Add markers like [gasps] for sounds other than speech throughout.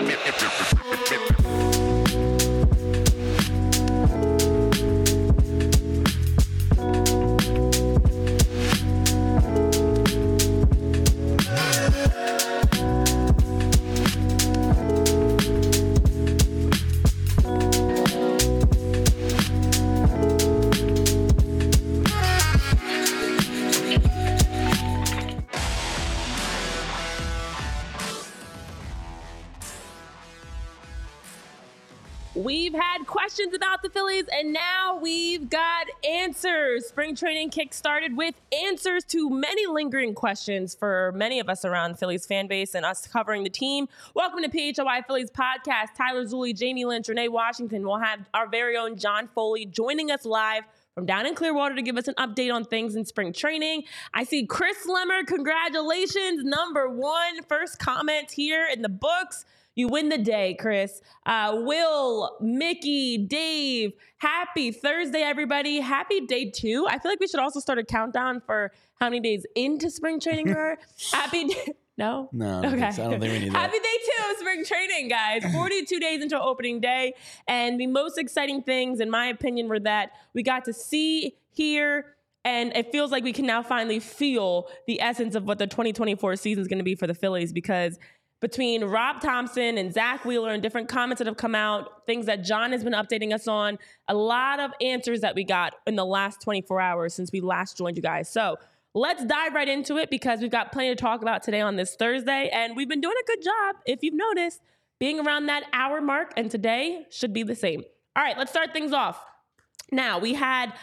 We've had questions about the Phillies, and now we've got answers. Spring training kick started with answers to many lingering questions for many of us around the Phillies fan base and us covering the team. Welcome to PHLY Phillies podcast. Tyler Zulli, Jamie Lynch, Renee Washington. We'll have our very own John Foley joining us live from down in Clearwater to give us an update on things in spring training. I see Chris Lemmer, congratulations, number one. First comment here in the books. You win the day, Chris. Uh, Will, Mickey, Dave, happy Thursday, everybody. Happy day two. I feel like we should also start a countdown for how many days into spring training we are. [laughs] happy day. No? No, I don't, so. I don't think we need that. Happy day two of spring training, guys. [clears throat] 42 days into opening day. And the most exciting things, in my opinion, were that we got to see, hear, and it feels like we can now finally feel the essence of what the 2024 season is going to be for the Phillies because between Rob Thompson and Zack Wheeler and different comments that have come out, things that John has been updating us on, a lot of answers that we got in the last 24 hours since we last joined you guys. So let's dive right into it because we've got plenty to talk about today on this Thursday. And we've been doing a good job, if you've noticed, being around that hour mark. And today should be the same. All right, let's start things off. Now, we had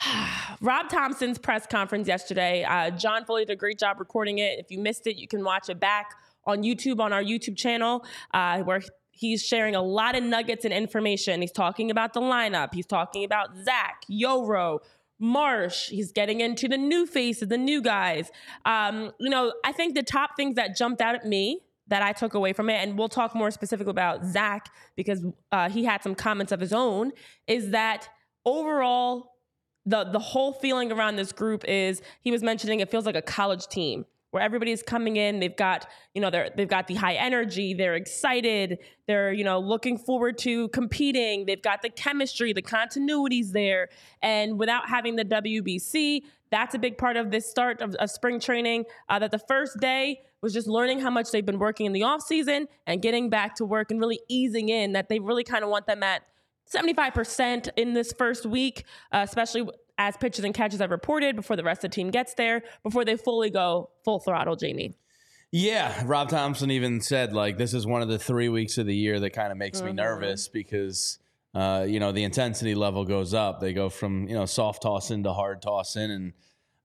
[sighs] Rob Thompson's press conference yesterday. Uh, John Foley did a great job recording it. If you missed it, you can watch it back on YouTube on our YouTube channel uh, where he's sharing a lot of nuggets and information. He's talking about the lineup. He's talking about Zack, Yoro, Marsh. He's getting into the new faces, the new guys. Um, you know, I think the top things that jumped out at me that I took away from it, and we'll talk more specifically about Zack because uh, he had some comments of his own, is that overall, the the whole feeling around this group is he was mentioning it feels like a college team where everybody's coming in. They've got you know they're they've got the high energy they're excited they're you know looking forward to competing. They've got the chemistry the continuities there. And without having the WBC that's a big part of this start of, of spring training uh, that the first day was just learning how much they've been working in the off season and getting back to work and really easing in that they really kind of want them at 75% in this first week, uh, especially as pitches and catches have reported before the rest of the team gets there, before they fully go full throttle, Jamie. Yeah, Rob Thompson even said like this is one of the three weeks of the year that kind of makes mm-hmm. me nervous because uh, you know the intensity level goes up. They go from you know soft tossing to hard tossing, and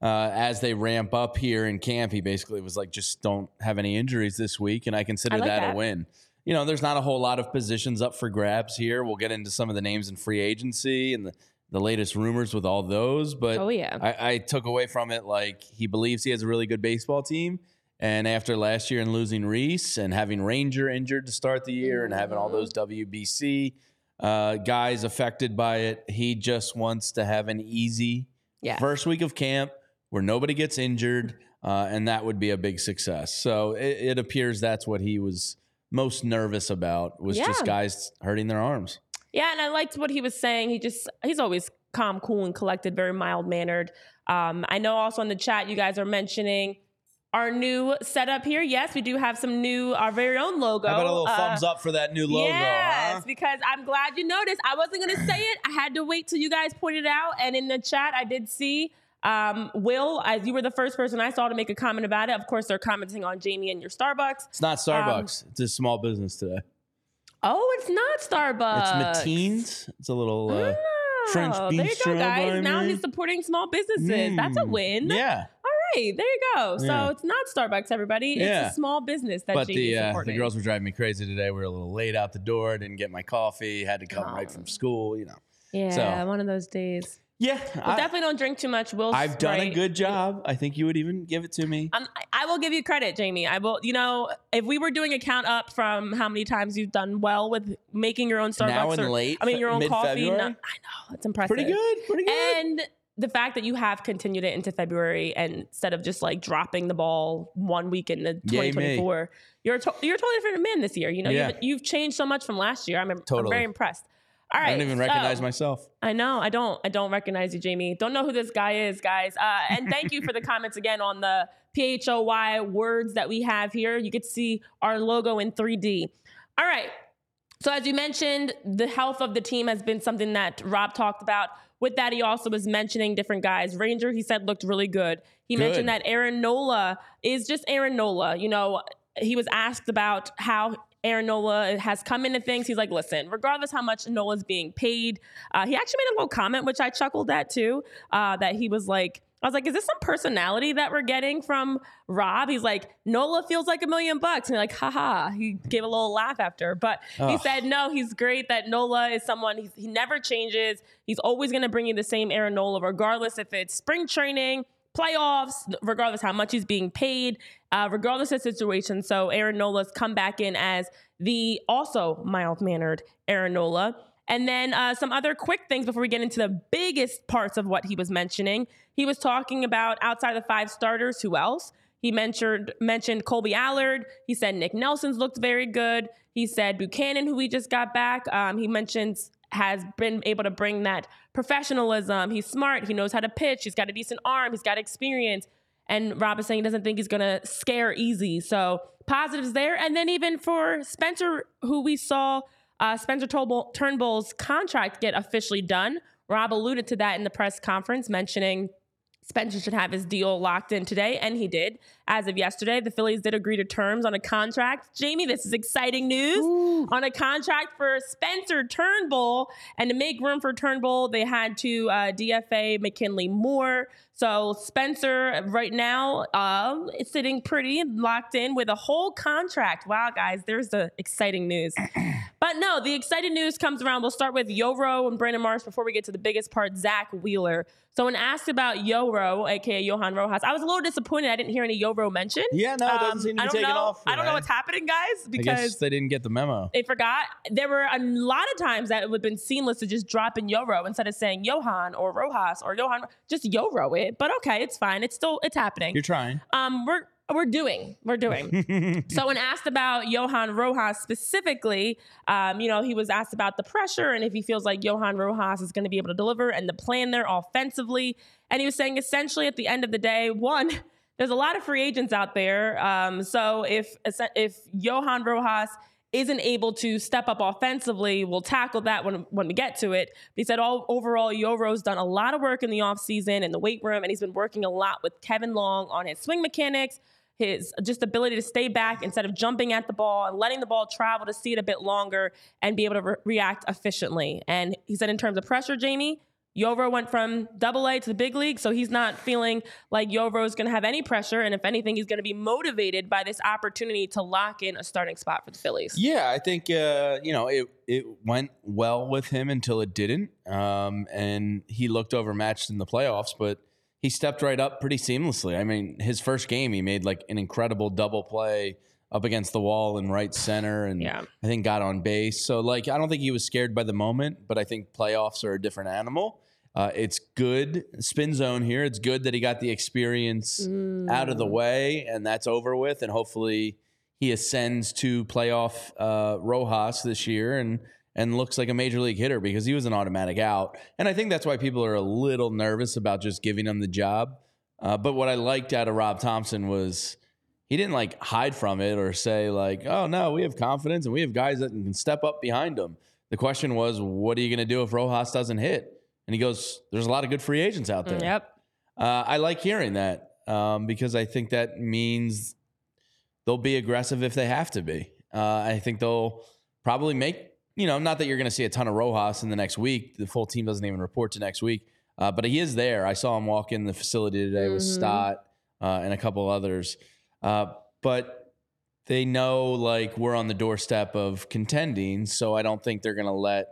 uh, as they ramp up here in camp, he basically was like, just don't have any injuries this week, and I consider I like that, that a win. You know, there's not a whole lot of positions up for grabs here. We'll get into some of the names in free agency and the the latest rumors with all those. But oh yeah, I, I, took away from it like he believes he has a really good baseball team. And after last year and losing Rhys and having Ranger injured to start the year and having all those WBC uh, guys affected by it, he just wants to have an easy yeah. first week of camp where nobody gets injured, uh, and that would be a big success. So it, it appears that's what he was most nervous about was yeah. just guys hurting their arms. Yeah, and I liked what he was saying. He just he's always calm, cool, and collected, very mild mannered. Um, I know also in the chat you guys are mentioning our new setup here. Yes, we do have some new, our very own logo. How about a little uh, thumbs up for that new logo? Yes, huh? because I'm glad you noticed. I wasn't going to say it. I had to wait till you guys pointed out. And in the chat, I did see um, Will, as you were the first person I saw to make a comment about it. Of course, they're commenting on Jamie and your Starbucks. It's not Starbucks. Um, it's a small business today. Oh, it's not Starbucks. It's Mateen's. It's a little uh, oh, French bistro. There you go, guys. Now he's supporting small businesses. Mm, That's a mm, win. Yeah. All right, there you go. So yeah. it's not Starbucks, everybody. Yeah. It's a small business that but the uh, the girls were driving me crazy today. We were a little late out the door. Didn't get my coffee. Had to come oh. right from school. You know. Yeah, so, one of those days. Yeah, I, definitely don't drink too much. Will I've done a good job. I think you would even give it to me. Um, I will give you credit, Jamie. I will. You know, if we were doing a count up from how many times you've done well with making your own Starbucks, now and or, late, I mean your own coffee. I know it's impressive. Pretty good. Pretty good. And the fact that you have continued it into February and instead of just like dropping the ball one week in the Yay 2024, you're to- you're a totally different man this year. You know, Yeah. you've, you've changed so much from last year. I'm, I'm Totally. very impressed. All right, I don't even so- recognize myself. I know. I don't. I don't recognize you, Jamie. Don't know who this guy is, guys. Uh, and thank you for the [laughs] comments again on the PHLY words that we have here. You to see our logo in 3D. All right. So as you mentioned, the health of the team has been something that Rob talked about. With that, he also was mentioning different guys. Ranger, he said, looked really good. He Good. mentioned that Aaron Nola is just Aaron Nola. You know, he was asked about how Aaron Nola has come into things. He's like, listen, regardless how much Nola's being paid, uh, he actually made a little comment, which I chuckled at too, uh, that he was like, I was like, is this some personality that we're getting from Rob? He's like, Nola feels like a million bucks. And you're like, haha. He gave a little laugh after. But he said, no, he's great that Nola is someone, he's, he never changes. He's always going to bring you the same Aaron Nola, regardless if it's spring training, playoffs, regardless how much he's being paid, uh, regardless of situation. So Aaron Nola's come back in as the also mild mannered Aaron Nola. And then uh, some other quick things before we get into the biggest parts of what he was mentioning. He was talking about outside the five starters, who else? He mentioned mentioned Kolby Allard. He said Nick Nelson's looked very good. He said Buchanan, who we just got back. Um, he mentions has been able to bring that professionalism. He's smart. He knows how to pitch. He's got a decent arm. He's got experience. And Rob is saying he doesn't think he's going to scare easy. So positives there. And then even for Spencer, who we saw uh, Spencer Turnbull's contract get officially done. Rob alluded to that in the press conference, mentioning Spencer should have his deal locked in today, and he did. As of yesterday, the Phillies did agree to terms on a contract. Jamie, this is exciting news. On a contract for Spencer Turnbull, and to make room for Turnbull, they had to uh, DFA McKinley Moore. So Spencer, right now, uh, is sitting pretty locked in with a whole contract. Wow, guys, there's the exciting news. [clears throat] But no, the exciting news comes around. We'll start with Yoro and Brandon Marsh before we get to the biggest part, Zack Wheeler. So when asked about Yoro, aka Johan Rojas, I was a little disappointed I didn't hear any Yoro mentioned. Yeah, no, it doesn't Um, seem to I be don't taken know. off. I don't know what's happening, guys, because they didn't get the memo. they forgot. There were a lot of times that it would have been seamless to just drop in Yoro instead of saying Johan or Rojas or Johan. Just Yoro it. But okay, it's fine. It's still it's happening. You're trying. Um, we're we're doing we're doing. [laughs] so when asked about Johan Rojas specifically, um, you know, he was asked about the pressure and if he feels like Johan Rojas is going to be able to deliver and the plan there offensively. And he was saying essentially at the end of the day, one. There's a lot of free agents out there. Um, so if if Johan Rojas isn't able to step up offensively, we'll tackle that when, when we get to it. But he said all overall, Yoro's done a lot of work in the offseason in the weight room, and he's been working a lot with Kevin Long on his swing mechanics, his just ability to stay back instead of jumping at the ball and letting the ball travel to see it a bit longer and be able to re- react efficiently. And he said in terms of pressure, Jamie, Yoro went from double A to the big league, so he's not feeling like Yoro is going to have any pressure. And if anything, he's going to be motivated by this opportunity to lock in a starting spot for the Phillies. Yeah, I think uh, you know it. It went well with him until it didn't, um, and he looked overmatched in the playoffs. But he stepped right up pretty seamlessly. I mean, his first game, he made like an incredible double play up against the wall in right center, and Yeah. I think got on base. So like, I don't think he was scared by the moment, but I think playoffs are a different animal. Uh, it's good spin zone here. It's good that he got the experience out of the way, and that's over with. And hopefully, he ascends to playoff uh, Rojas this year and and looks like a major league hitter because he was an automatic out. And I think that's why people are a little nervous about just giving him the job. Uh, but what I liked out of Rob Thompson was he didn't like hide from it or say like, "Oh no, we have confidence and we have guys that can step up behind him." The question was, "What are you going to do if Rojas doesn't hit?" And he goes, "There's a lot of good free agents out there." Yep. Uh, I like hearing that um, because I think that means they'll be aggressive if they have to be. Uh, I think they'll probably make, you know, not that you're going to see a ton of Rojas in the next week. The full team doesn't even report to next week, uh, but he is there. I saw him walk in the facility today with Mhm. Stott uh, and a couple others. Uh, but they know like we're on the doorstep of contending, so I don't think they're going to let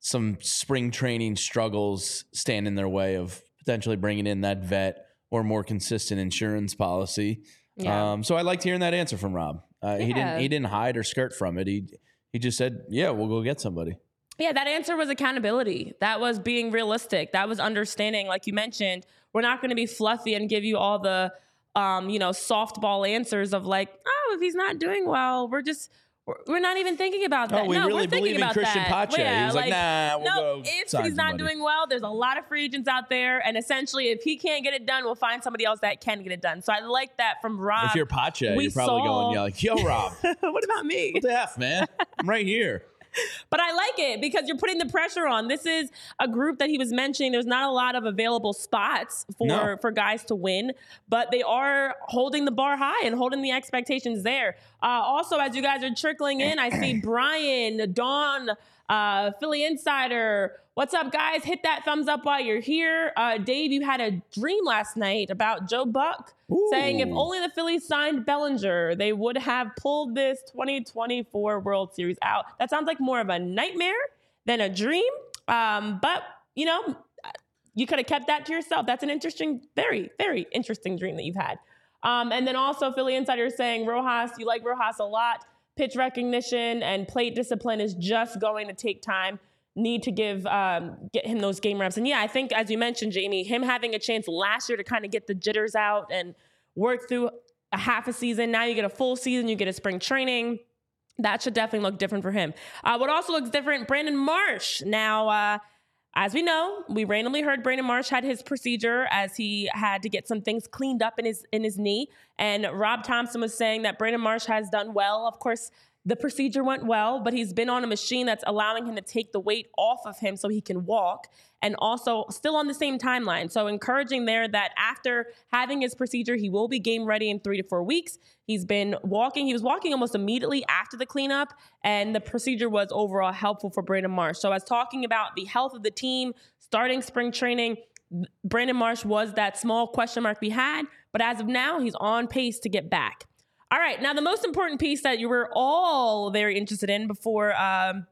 some spring training struggles stand in their way of potentially bringing in that vet or more consistent insurance policy. Yeah. Um, so I liked hearing that answer from Rob. Uh, He didn't he didn't hide or skirt from it. He he just said, "Yeah, we'll go get somebody." Yeah, that answer was accountability. That was being realistic. That was understanding, like you mentioned, we're not going to be fluffy and give you all the, um, you know, softball answers of like, oh, if he's not doing well, we're just we're not even thinking about oh, that. Oh, we no, really we're thinking in about Cristian that. Pache. Yeah, He's like, nah, we'll no, go if he's not somebody. doing well, there's a lot of free agents out there, and essentially, if he can't get it done, we'll find somebody else that can get it done. So I like that from Rob. If you're Pache, we you're probably saw- going, you're like, yo, Rob, [laughs] what about me? what the F, man? I'm right here. [laughs] But I like it because you're putting the pressure on. This is a group that he was mentioning. There's not a lot of available spots for No. for guys to win, but they are holding the bar high and holding the expectations there. Uh, also, as you guys are trickling in, I see [clears throat] Brian, Dawn, uh, Philly Insider. What's up, guys? Hit that thumbs up while you're here. Uh, Dave, you had a dream last night about Joe Buck saying if only the Phillies signed Bellinger, they would have pulled this 2024 World Series out. That sounds like more of a nightmare than a dream. Um, but you know, you could have kept that to yourself. That's an interesting, very, very interesting dream that you've had. Um, and then also Philly Insider saying Rojas, you like Rojas a lot. Pitch recognition and plate discipline is just going to take time. Need to give um, get him those game reps. And yeah, I think as you mentioned, Jamie, him having a chance last year to kind of get the jitters out and work through a half a season. Now you get a full season, you get a spring training. That should definitely look different for him. Uh, what also looks different, Brandon Marsh. Now, uh, as we know, we randomly heard Brandon Marsh had his procedure as he had to get some things cleaned up in his in his knee. And Rob Thompson was saying that Brandon Marsh has done well. Of course, the procedure went well, but he's been on a machine that's allowing him to take the weight off of him so he can walk and also still on the same timeline. So encouraging there that after having his procedure, he will be game ready in three to four weeks. He's been walking. He was walking almost immediately after the cleanup, and the procedure was overall helpful for Brandon Marsh. So as talking about the health of the team, starting spring training, Brandon Marsh was that small question mark we had, but as of now, he's on pace to get back. All right, now the most important piece that you were all very interested in before um,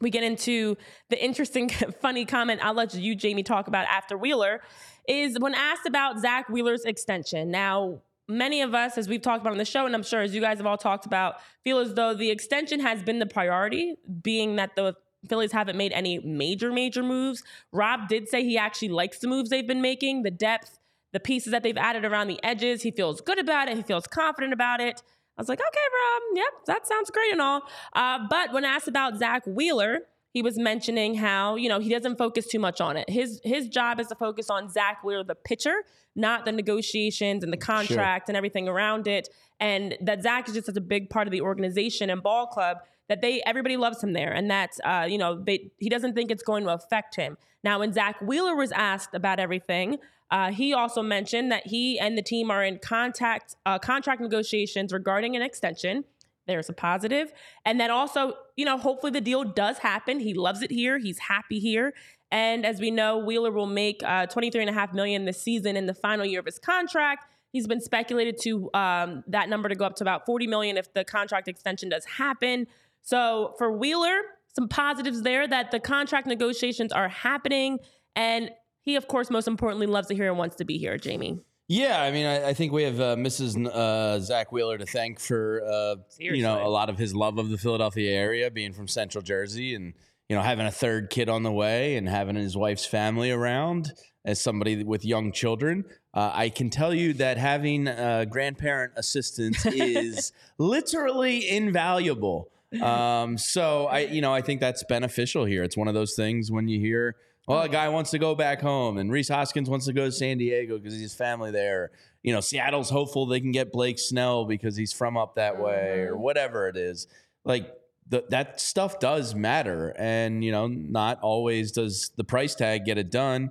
we get into the interesting, [laughs] funny comment I'll let you, Jamie, talk about after Wheeler is when asked about Zack Wheeler's extension. Now, many of us, as we've talked about on the show, and I'm sure as you guys have all talked about, feel as though the extension has been the priority, being that the Phillies haven't made any major, major moves. Rob did say he actually likes the moves they've been making, the depth, the pieces that they've added around the edges. He feels good about it. He feels confident about it. I was like, okay, Rob, yep, that sounds great and all. Uh, but when asked about Zack Wheeler, he was mentioning how you know he doesn't focus too much on it. His his job is to focus on Zack Wheeler, the pitcher, not the negotiations and the contract and everything around it. And that Zack is just such a big part of the organization and ball club that they everybody loves him there, and that uh, you know they, he doesn't think it's going to affect him. Now, when Zack Wheeler was asked about everything, uh, he also mentioned that he and the team are in contact uh, contract negotiations regarding an extension. There's a positive, and then also, you know, hopefully the deal does happen. He loves it here. He's happy here. And as we know, Wheeler will make uh, 23 and a half million this season in the final year of his contract. He's been speculated to um, that number to go up to about 40 million if the contract extension does happen. So for Wheeler, some positives there that the contract negotiations are happening, and he, of course, most importantly, loves to hear and wants to be here. Jamie. Yeah, I mean, I, I think we have uh, Mrs. N- Uh, Zack Wheeler to thank for uh, you know a lot of his love of the Philadelphia area, being from Central Jersey, and you know having a third kid on the way, and having his wife's family around as somebody with young children. Uh, I can tell you that having uh, grandparent assistance [laughs] is literally invaluable. Um, so I, you know, I think that's beneficial here. It's one of those things when you hear, well, a guy wants to go back home, and Rhys Hoskins wants to go to San Diego because he's family there. You know, Seattle's hopeful they can get Blake Snell because he's from up that way, or whatever it is. Like the, that stuff does matter, and you know, not always does the price tag get it done.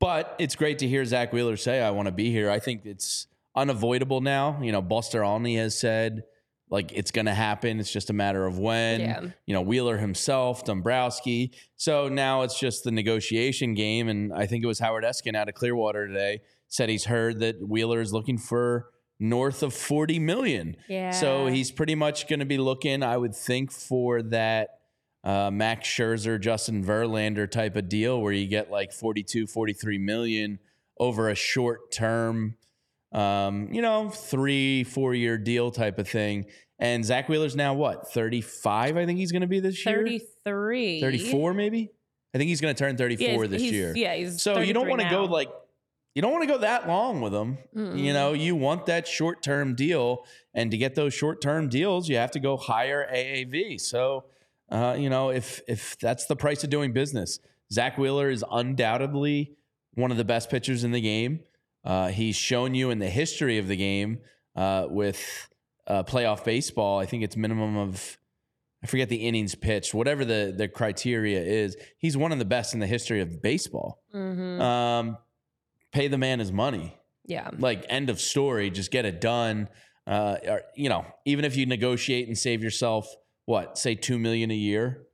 But it's great to hear Zack Wheeler say, "I want to be here." I think it's unavoidable now. You know, Buster Olney has said like it's going to happen. It's just a matter of when. Yeah. You know, Wheeler himself, Dombrowski. So now it's just the negotiation game. And I think it was Howard Eskin out of Clearwater today said he's heard that Wheeler is looking for north of 40 million. Yeah. So he's pretty much going to be looking, I would think, for that uh, Max Scherzer, Justin Verlander type of deal where you get like 42, 43 million over a short term um, you know, three, four year deal type of thing. And Zack Wheeler's now what, 35, I think he's going to be this year? 33. 34, maybe? I think he's going to turn 34 Yeah, this year. Yeah, he's So you don't want to go like, you don't want to go that long with them. You know, you want that short term deal. And to get those short term deals, you have to go higher AAV. So, uh, you know, if if that's the price of doing business, Zack Wheeler is undoubtedly one of the best pitchers in the game. Uh, he's shown you in the history of the game uh, with uh, playoff baseball. I think it's minimum of I forget the innings pitched, whatever the the criteria is. He's one of the best in the history of baseball. Mhm. Um, pay the man his money. yeah. Like end of story. Just get it done. Uh, or, you know, even if you negotiate and save yourself what, say two million a year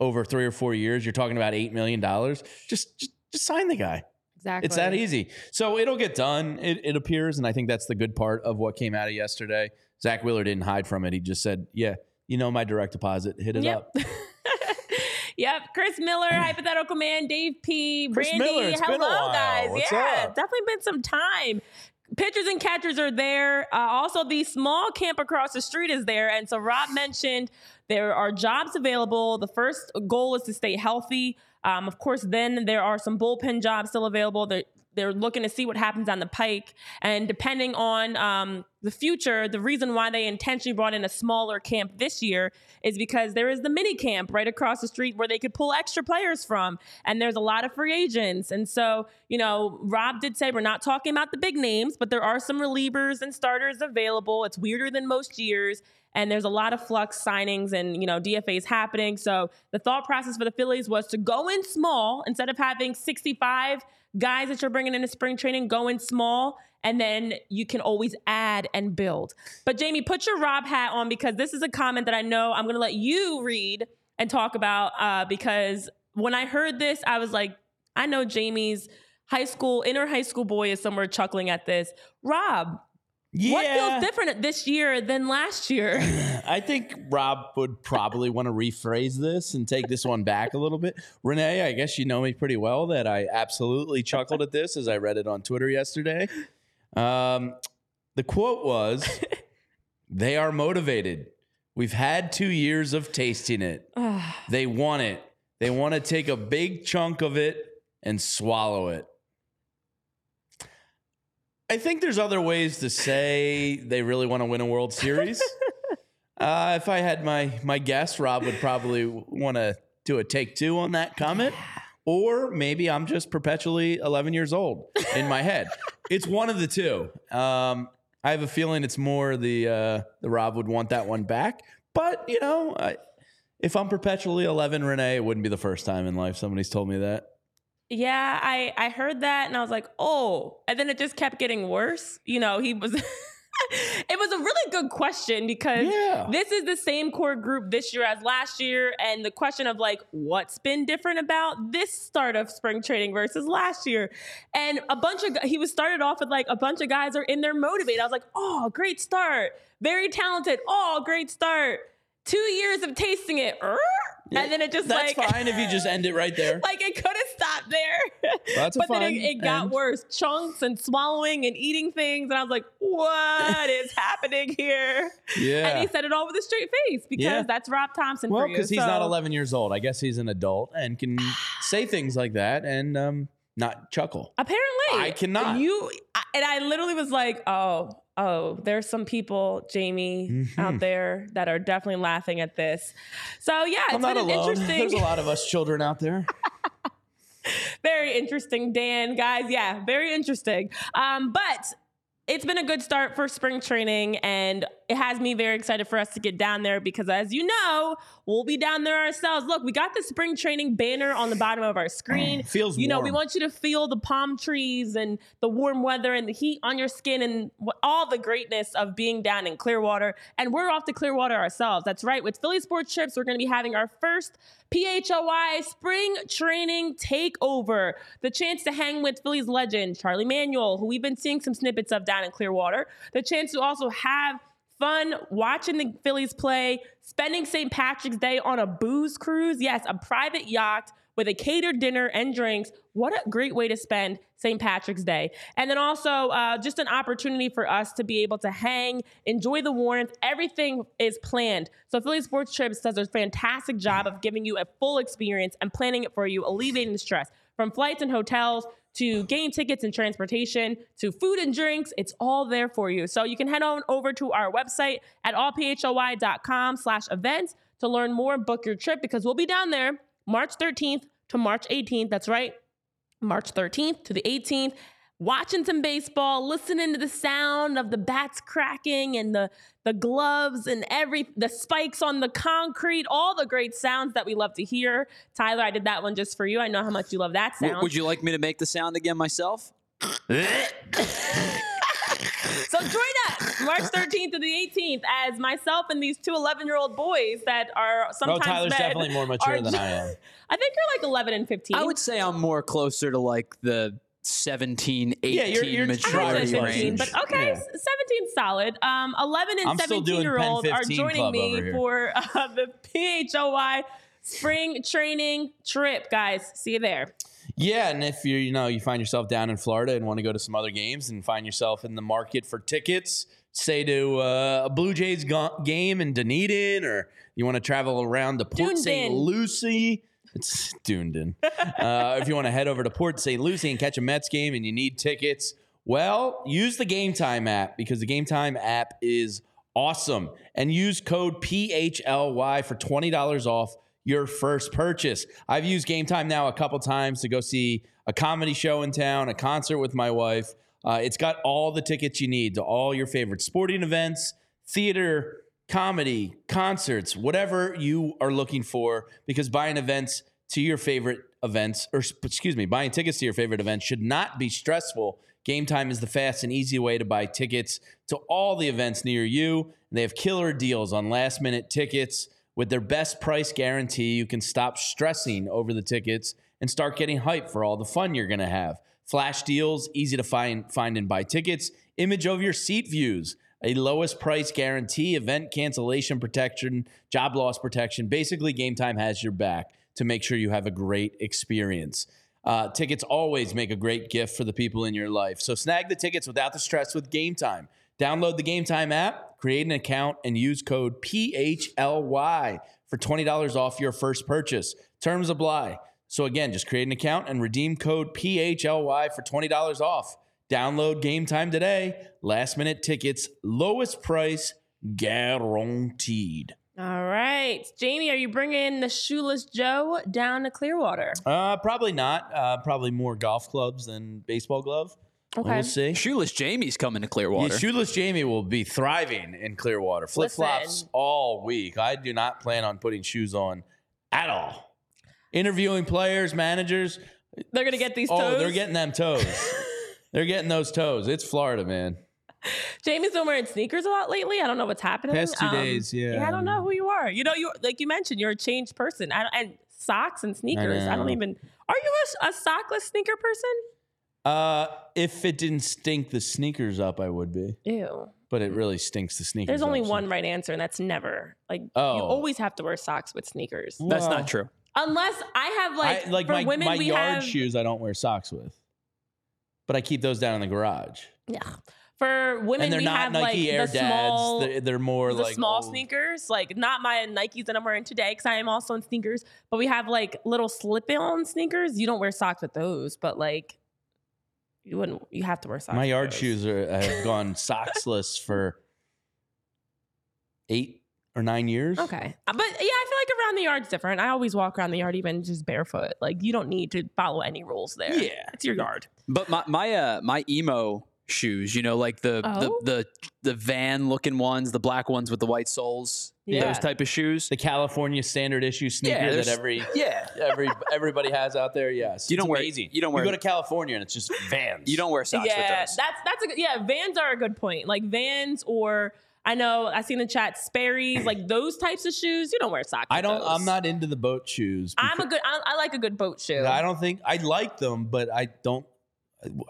over three or four years, you're talking about eight million dollars. Just, just, just sign the guy. Exactly. It's that easy. So it'll get done. It, it appears, and I think that's the good part of what came out of yesterday. Zack Wheeler didn't hide from it. He just said, "Yeah, you know my direct deposit. Hit it Yep. up." [laughs] yep. Chris Miller, [clears throat] hypothetical man, Dave P, Chris Brandy. Miller, hello, been a while. guys. What's yeah, up? definitely been some time. Pitchers and catchers are there. Uh, also, the small camp across the street is there. And so, Rob mentioned there are jobs available. The first goal is to stay healthy. Um, of course, then there are some bullpen jobs still available. They're, they're looking to see what happens on the pike. And depending on um, the future, the reason why they intentionally brought in a smaller camp this year is because there is the mini camp right across the street where they could pull extra players from. And there's a lot of free agents. And so, you know, Rob did say we're not talking about the big names, but there are some relievers and starters available. It's weirder than most years. And there's a lot of flux signings and, you know, DFAs happening. So the thought process for the Phillies was to go in small instead of having 65 guys that you're bringing into spring training, go in small. And then you can always add and build. But Jamie, put your Rob hat on because this is a comment that I know I'm going to let you read and talk about uh, because when I heard this, I was like, I know Jamie's high school, inner high school boy is somewhere chuckling at this. Rob, yeah. what feels different this year than last year? [laughs] I think Rob would probably want to rephrase this and take this one back a little bit. Renee, I guess you know me pretty well that I absolutely chuckled at this as I read it on Twitter yesterday. Um, the quote was, [laughs] They are motivated. We've had two years of tasting it. [sighs] They want it. They want to take a big chunk of it and swallow it. I think there's other ways to say they really want to win a World Series. [laughs] uh, if I had my my guess, Rob would probably want to do a take two on that comment, or maybe I'm just perpetually 11 years old in my head. [laughs] it's one of the two. Um, I have a feeling it's more the uh, the Rob would want that one back, but you know, I, if I'm perpetually 11, Renee, it wouldn't be the first time in life somebody's told me that. Yeah, I I heard that and I was like, "Oh." And then it just kept getting worse. You know, he was [laughs] It was a really good question because Yeah. this is the same core group this year as last year and the question of like what's been different about this start of spring training versus last year. And a bunch of he was started off with like a bunch of guys are in there motivated. I was like, "Oh, great start. Very talented. Oh, great start. 2 years of tasting it." Er? And then it just That's like fine if you just end it right there. [laughs] like it could have stopped there. That's [laughs] but then it, it got end. worse. Chunks and swallowing and eating things. And I was like, what is [laughs] happening here? Yeah. And he said it all with a straight face because Yeah. that's Rob Thompson well, because he's not 11 years old. I guess he's an adult and can [sighs] say things like that and um, not chuckle. Apparently. I cannot. You I- and I literally was like, oh, oh, there's some people, Jamie, Mhm. out there that are definitely laughing at this. So yeah, it's I'm not been alone. [laughs] interesting There's a lot of us children out there. [laughs] [laughs] very interesting, Dan, guys. Yeah, very interesting. Um, but it's been a good start for spring training, and it has me very excited for us to get down there because, as you know, we'll be down there ourselves. Look, we got the spring training banner on the bottom of our screen. Oh, feels you know, we want you to feel the palm trees and the warm weather and the heat on your skin and all the greatness of being down in Clearwater. And we're off to Clearwater ourselves. That's right. With Philly Sports Trips, we're going to be having our first PHLY spring training takeover. The chance to hang with Philly's legend Charlie Manuel, who we've been seeing some snippets of down in Clearwater. The chance to also have fun watching the Phillies play, spending St. Patrick's Day on a booze cruise. Yes, a private yacht with a catered dinner and drinks. What a great way to spend St. Patrick's Day. And then also uh, just an opportunity for us to be able to hang, enjoy the warmth. Everything is planned. So Philly Sports Trips does a fantastic job of giving you a full experience and planning it for you, alleviating the stress from flights and hotels to game tickets and transportation to food and drinks. It's all there for you. So you can head on over to our website at allphly.com slash events to learn more and book your trip because we'll be down there March 13th to March 18th. That's right. March 13th to the 18th. Watching some baseball, listening to the sound of the bats cracking and the the gloves and every the spikes on the concrete, all the great sounds that we love to hear. Tyler, I did that one just for you. I know how much you love that sound. W- would you like me to make the sound again myself? So join us March 13th to the 18th as myself and these two 11 year old boys that are Bro, sometimes Tyler's definitely more mature than ju- I am. I think you're like 11 and 15. I would say I'm more closer to like the 17, 18 Yeah, you're- you're I maturity would 15, range. but okay, Yeah. 17 solid. Um, 11 and I'm 17 doing year olds are joining me for [laughs] uh, the PHLY spring training trip, guys. See you there. Yeah, and if you you know you find yourself down in Florida and want to go to some other games and find yourself in the market for tickets, say to uh, a Blue Jays game in Dunedin, or you want to travel around to Port St. Lucie. It's Dunedin. uh, if you want to head over to Port St. Lucie and catch a Mets game and you need tickets, well, use the Game Time app because the Game Time app is awesome. And use code PHLY for $20 off your first purchase. I've used Game Time now a couple times to go see a comedy show in town, a concert with my wife. Uh, it's got all the tickets you need to all your favorite sporting events, theater, comedy, concerts, whatever you are looking for, because buying events to your favorite events, or excuse me, buying tickets to your favorite events should not be stressful. Game Time is the fast and easy way to buy tickets to all the events near you. And they have killer deals on last minute tickets. With their best price guarantee, you can stop stressing over the tickets and start getting hyped for all the fun you're going to have. Flash deals, easy to find, find and buy tickets, image of your seat views, a lowest price guarantee, event cancellation protection, job loss protection. Basically, Game Time has your back to make sure you have a great experience. Uh, tickets always make a great gift for the people in your life. So snag the tickets without the stress with Game Time. Download the Game Time app, create an account, and use code PHLY for $20 off your first purchase. Terms apply. So again, just create an account and redeem code PHLY for $20 off. Download Game Time today. Last minute tickets, lowest price guaranteed. All right. Jamie, are you bringing the shoeless Joe down to Clearwater? Uh, probably not. Uh, probably more golf clubs than baseball glove. Okay. We'll see. Shoeless Jamie's coming to Yeah, Clearwater. Shoeless Jamie will be thriving in Clearwater. Flip flops all week. I do not plan on putting shoes on at all. Interviewing players, managers. They're going to get these Oh, toes. they're getting them toes. [laughs] they're getting those toes. It's Florida, man. Jamie's been wearing sneakers a lot lately. I don't know what's happening. Um, Past two days, yeah. I don't know who you are. You know, you like you mentioned, you're a changed person. I don't, and socks and sneakers. I, don't even. Are you a, a sockless sneaker person? Uh, if it didn't stink the sneakers up, I would be. Ew. But it really stinks the sneakers. There's only up, so- one right answer, and that's never. Like oh. you always have to wear socks with sneakers, That's Well, not true. unless I have like I, like for my, women my we yard have. shoes, I don't wear socks with. But I keep those down in the garage. Yeah. For women, and they're we not have Nike like Air the Dads. small. they're, they're more the like small old- sneakers, like not my Nikes that I'm wearing today, because I am also in sneakers. But we have like little slip-on sneakers. You don't wear socks with those, but like you wouldn't. You have to wear socks. My yard shoes are have gone [laughs] socksless for eight or nine years. Okay, Uh, but yeah, I feel like around the yard's different. I always walk around the yard even just barefoot. Like you don't need to follow any rules there. Yeah. it's your yard. But my my uh my emo shoes, you know, like the Oh? the the the van looking ones, the black ones with the white soles, Yeah. those type of shoes. The California standard issue sneaker that every [laughs] Yeah. every everybody has out there. Yes, You don't wear- amazing. you don't wear- You go to California and it's just Vans. You don't wear socks yeah, with those. that's that's a good. Yeah, Vans are a good point. Like Vans or. I know I seen the chat Sperry's, like [clears throat] those types of shoes. You don't wear socks. I don't. those. I'm not into the boat shoes. I'm a good. I, I like a good boat shoe. I don't think I like them, but I don't.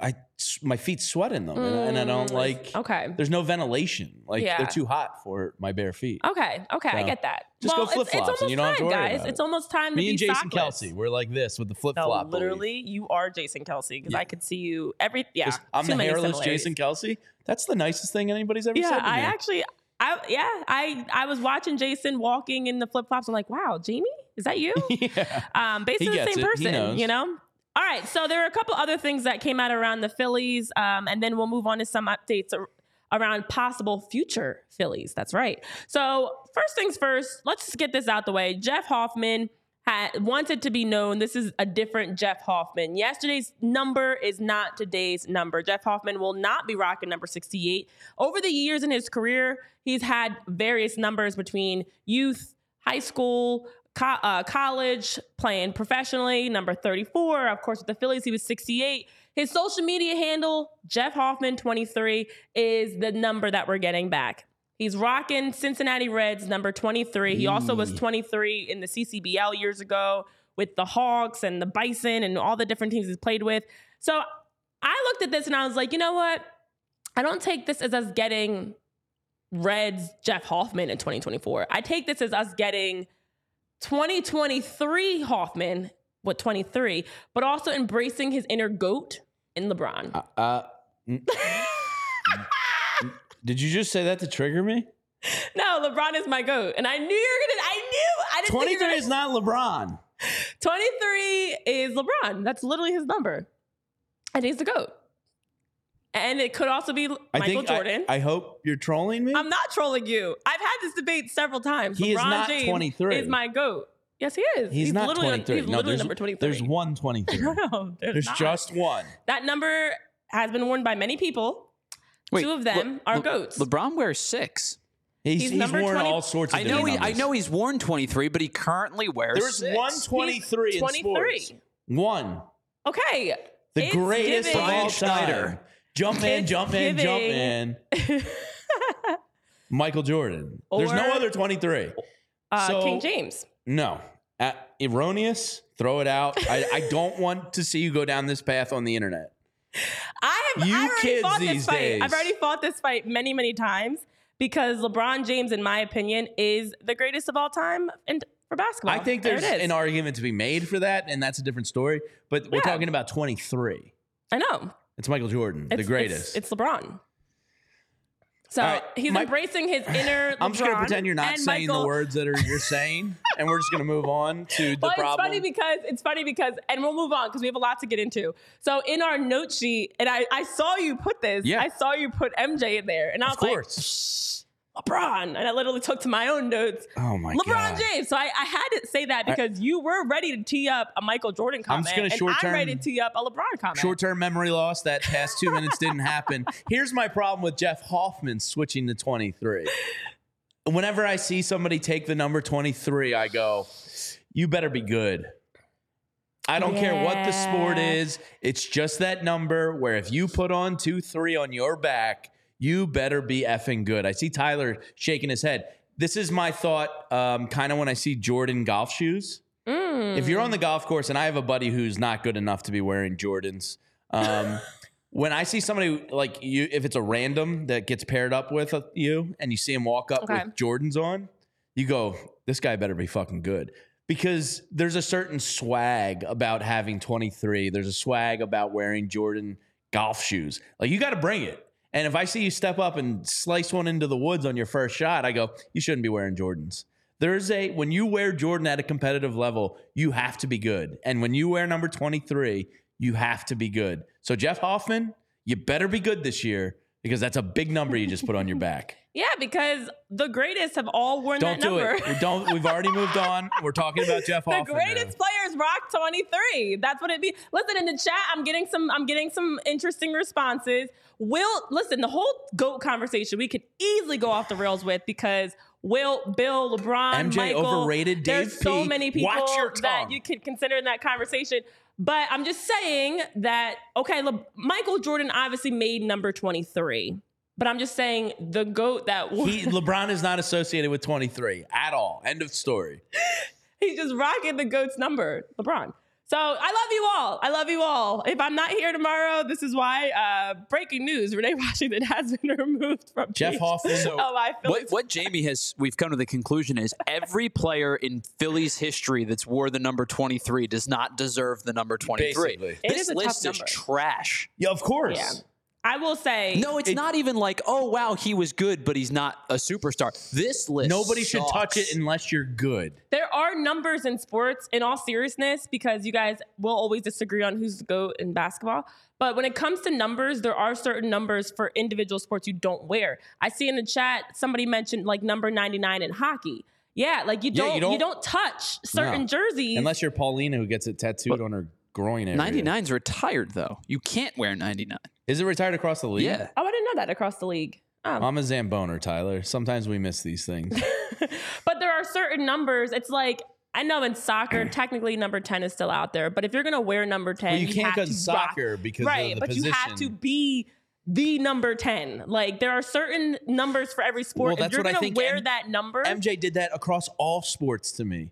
I my feet sweat in them, and, and I don't Mm, like. Okay. There's no ventilation. Like Yeah. they're too hot for my bare feet. Okay. Okay. I get that. just go well, it's- it's, flip-flops and you don't have to time, worry guys. about It's almost time to Me be and Jason sockless. Kelce, we're like this with the flip No, flop. literally, you are Jason Kelce because Yeah. I could see you every. Yeah, I'm the hairless. Jason Kelce. That's the nicest thing anybody's ever Yeah, said to I actually, I yeah, I I was watching Jason walking in the flip flops. I'm like, wow, Jamie, is that you? [laughs] yeah. um, basically the same it. Person, you know. All right, so there are a couple other things that came out around the Phillies, um, and then we'll move on to some updates ar- around possible future Phillies. That's right. So first things first, let's just get this out the way. Jeff Hoffman had wanted to be known. This is a different Jeff Hoffman. Yesterday's number is not today's number. Jeff Hoffman will not be rocking number 68. Over the years in his career, he's had various numbers between youth, high school, co- uh, college, playing professionally, number 34. Of course, with the Phillies, he was 68. His social media handle, Jeff Hoffman 23, is the number that we're getting back. He's rocking Cincinnati Reds number 23. He also was 23 in the CCBL years ago with the Hawks and the Bison and all the different teams he's played with. So I looked at this and I was like, you know what? I don't take this as us getting Reds Jeff Hoffman in 2024. I take this as us getting 2023 Hoffman with 23, but also embracing his inner goat in LeBron. Uh, uh, n- [laughs] did you just say that to trigger me? no, LeBron is my goat, and I knew you were gonna. I knew. I didn't. were 23 is not LeBron. 23 is LeBron. That's literally his number, and he's the goat. And it could also be I Michael think I- Jordan. I, hope you're trolling me. I'm not trolling you. I've had this debate several times. He is LeBron not James 23. Is my goat. Yes, he is. he's, not literally, 23. He's no, literally number 23. there's one 23. [laughs] No, there's, there's just one. that number has been worn by many people. Two of them are goats. LeBron wears six. He's, He's he's, number worn 20 all sorts of I know. different He, I numbers. know he's worn 23, but he currently wears. There's six. one 23 in 23. sports. One. Okay. The It's greatest giving- all Brian Schneider. time. Jump in, It's jump in, jump giving- in. [laughs] Michael Jordan. There's no Or- other 23. Uh, So- King James. No. Uh, erroneous. Throw it out. I, I don't want to see you go down this path on the internet. I have You I've already fought these this fight. days. I've already fought this fight many, many times because LeBron James, in my opinion, is the greatest of all time and for basketball. I think there's is. an argument to be made for that, and that's a different story. But we're talking about 23. I know. It's Michael Jordan, It's, the greatest. It's, it's LeBron. So right, he's my- embracing his inner. [laughs] I'm just gonna pretend you're not saying Michael. the words that are you're saying, [laughs] and we're just gonna move on to the Well, problem. it's funny because it's funny because, and we'll move on because we have a lot to get into. So in our note sheet, and I, I saw you put this. Yeah. I saw you put MJ in there, and I was Of like. Shh, LeBron, and I literally took to my own notes. oh my God. LeBron god! James. So I, I had to say that because you were ready to tee up a Michael Jordan comment, I'm just gonna and short-term- I'm ready to tee up a LeBron comment. Short-term memory loss. That past two minutes didn't happen. [laughs] Here's my problem with Jeff Hoffman switching to 23. Whenever I see somebody take the number 23, I go, "You better be good." I don't care what the sport is. It's just that number where if you put on two, three on your back, you better be effing good. I see Tyler shaking his head. This is my thought, um, kind of when I see Jordan golf shoes. Mm. If you're on the golf course, and I have a buddy who's not good enough to be wearing Jordans, um, [laughs] when I see somebody like you, if it's a random that gets paired up with uh, you, and you see him walk up Okay. with Jordans on, you go, "This guy better be fucking good." Because there's a certain swag about having 23. There's a swag about wearing Jordan golf shoes. Like you got to bring it. And if I see you step up and slice one into the woods on your first shot, I go, "You shouldn't be wearing Jordans." There's a when you wear Jordan at a competitive level, you have to be good. And when you wear number 23, you have to be good. So Jeff Hoffman, you better be good this year because that's a big number you just put on your back. [laughs] yeah, because the greatest have all worn Don't that do number. it. We don't we've already moved on. We're talking about Jeff [laughs] the Hoffman. now. greatest players rock 23 that's what it be listen in the chat i'm getting some i'm getting some interesting responses will listen the whole goat conversation we could easily go off the rails with because will bill lebron MJ michael overrated, there's Dave so many people that you could consider in that conversation but i'm just saying that okay Le- michael jordan obviously made number 23 but i'm just saying the goat that He, [laughs] LeBron is not associated with 23 at all. End of story. He's just rocking the GOAT's number, LeBron. So I love you all. I love you all. If I'm not here tomorrow, this is why. Uh, breaking news: Renee [laughs] Washington has been removed from Jeff Page. Hoffman. [laughs] So- Oh, I feel What, what Jamie has, we've come to the conclusion is every player in Philly's history that's wore the number 23 does not deserve the number 23. Basically. This is a tough list is trash. yeah, of course. Yeah. I will say No, it's It- not even like, oh, wow, he was good, but he's not a superstar. This list Nobody should touch it unless you're good. there are numbers in sports. In all seriousness, because you guys will always disagree on who's the goat in basketball. But when it comes to numbers, there are certain numbers for individual sports you don't wear. I see in the chat somebody mentioned like number 99 in hockey. Yeah, like you don't you you don't- don't, touch certain No. jerseys. Unless you're Paulina who gets it tattooed on her groin area. 99's retired, though. You can't wear 99. Is it retired across the league? Yeah. oh, I didn't know that across the league. Oh. I'm a Zamboner, Tyler. Sometimes we miss these things. [laughs] but there are certain numbers. It's like I know in soccer, [clears throat] technically number ten is still out there, but if you're gonna wear number ten, Well, you can't have because to rock- soccer because right? of the but position. you have to be the number ten. Like there are certain numbers for every sport. Well, if that's you're what I gonna think wear M- that number, MJ did that across all sports to me.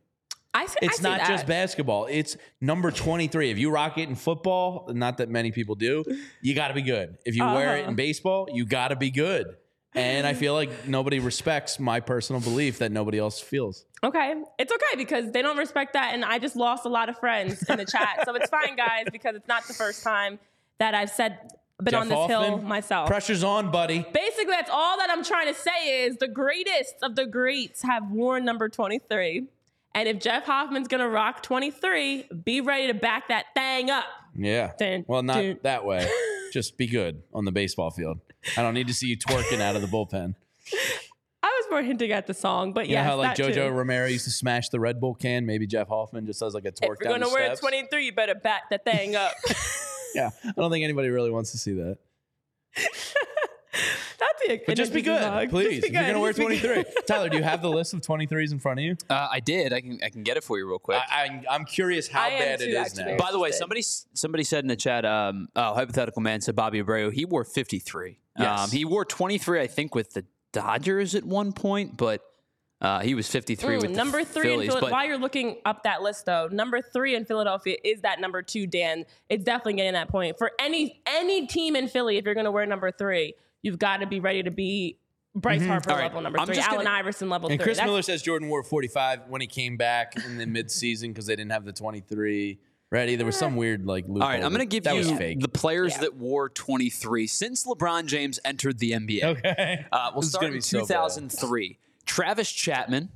I, I It's see not that. just basketball. It's number 23. If you rock it in football, not that many people do, [laughs] you got to be good. If you wear it Uh-huh. in baseball, you got to be good. And I feel like nobody respects my personal belief that nobody else feels. Okay, it's okay because they don't respect that, and I just lost a lot of friends in the chat, so it's fine, guys, because it's not the first time that I've said been Jeff on this hill myself. Pressure's on, buddy. Basically, that's all that I'm trying to say is the greatest of the greats have worn number 23. And if Jeff Hoffman's gonna rock 23, be ready to back that thing up. Yeah. Dun, Well, not dun. that way. [laughs] Just be good on the baseball field. I don't need to see you twerking out of the bullpen. [laughs] I was more hinting at the song, but You yeah, know how like JoJo too. Romero used to smash the Red Bull can? Maybe Jeff Hoffman just does like a twerk If you're gonna wear steps. 23, you better back that thing up. [laughs] Yeah, I don't think anybody really wants to see that. That'd be a But just be good, song. please. Just be If you're gonna wear [laughs] 23. [laughs] Tyler, do you have the list of 23s in front of you? Uh, I did. I can I can get it for you real quick. I, I, I'm curious how I bad it too, is actually. now. By the way, somebody somebody said in the chat, um, oh, hypothetical man said Bobby Abreu. He wore 53. Yes. Um, he wore 23, I think, with the Dodgers at one point, but uh, he was 53 with Mm, the number three in Phillies. Philly. but While you're looking up that list, though, number three in Philadelphia is that number two. Dan, it's definitely getting that point for any any team in Philly. If you're going to wear number three, you've got to be ready to be Bryce Harper Mm-hmm. All right, level number I'm three, Allen gonna- Iverson level and three. Chris That's- Miller says Jordan wore 45 when he came back in the midseason because they didn't have the 23 ready. There was some weird like loophole. all right, I'm going to give that you was fake. the players Yeah. that wore 23 since LeBron James entered the NBA. okay. Uh, we'll This start in be so 2003. Travis Chapman,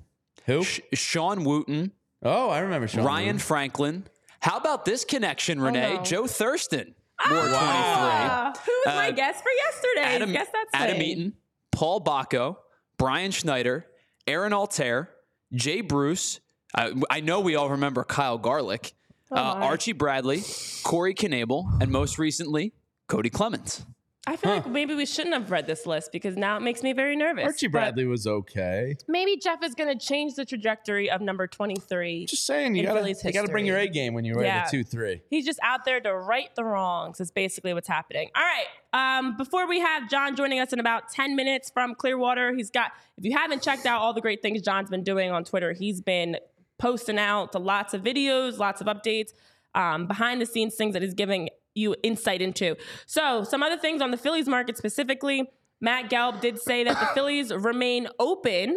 Who? Sh- Shawn Wooten, Oh, I remember Sean. Ryan Moon. Franklin. How about this connection, Renee? no. Joe Thurston wore 23. Ah, who was my Uh, guest for yesterday? Adam, Guess that's Adam name. Eaton, Paul Bako, Brian Schneider, Aaron Altherr, Jay Bruce. Uh, I know we all remember Kyle Garlick, uh. Archie Bradley, Corey Knebel, and most recently, Cody Clemens. I feel like maybe we shouldn't have read this list because now it makes me very nervous. Archie But Bradley was okay. Maybe Jeff is going to change the trajectory of number 23. Just saying, you you gotta bring your A game when you wear Yeah. the two three. He's just out there to right the wrongs. Is basically what's happening. All right. Um, before we have John joining us in about ten minutes from Clearwater, he's got. If you haven't checked out all the great things John's been doing on Twitter, he's been posting out to lots of videos, lots of updates, um, behind the scenes things that he's giving you insight into. So some other things on the Phillies market specifically. Matt Gelb did say that the [coughs] Phillies remain open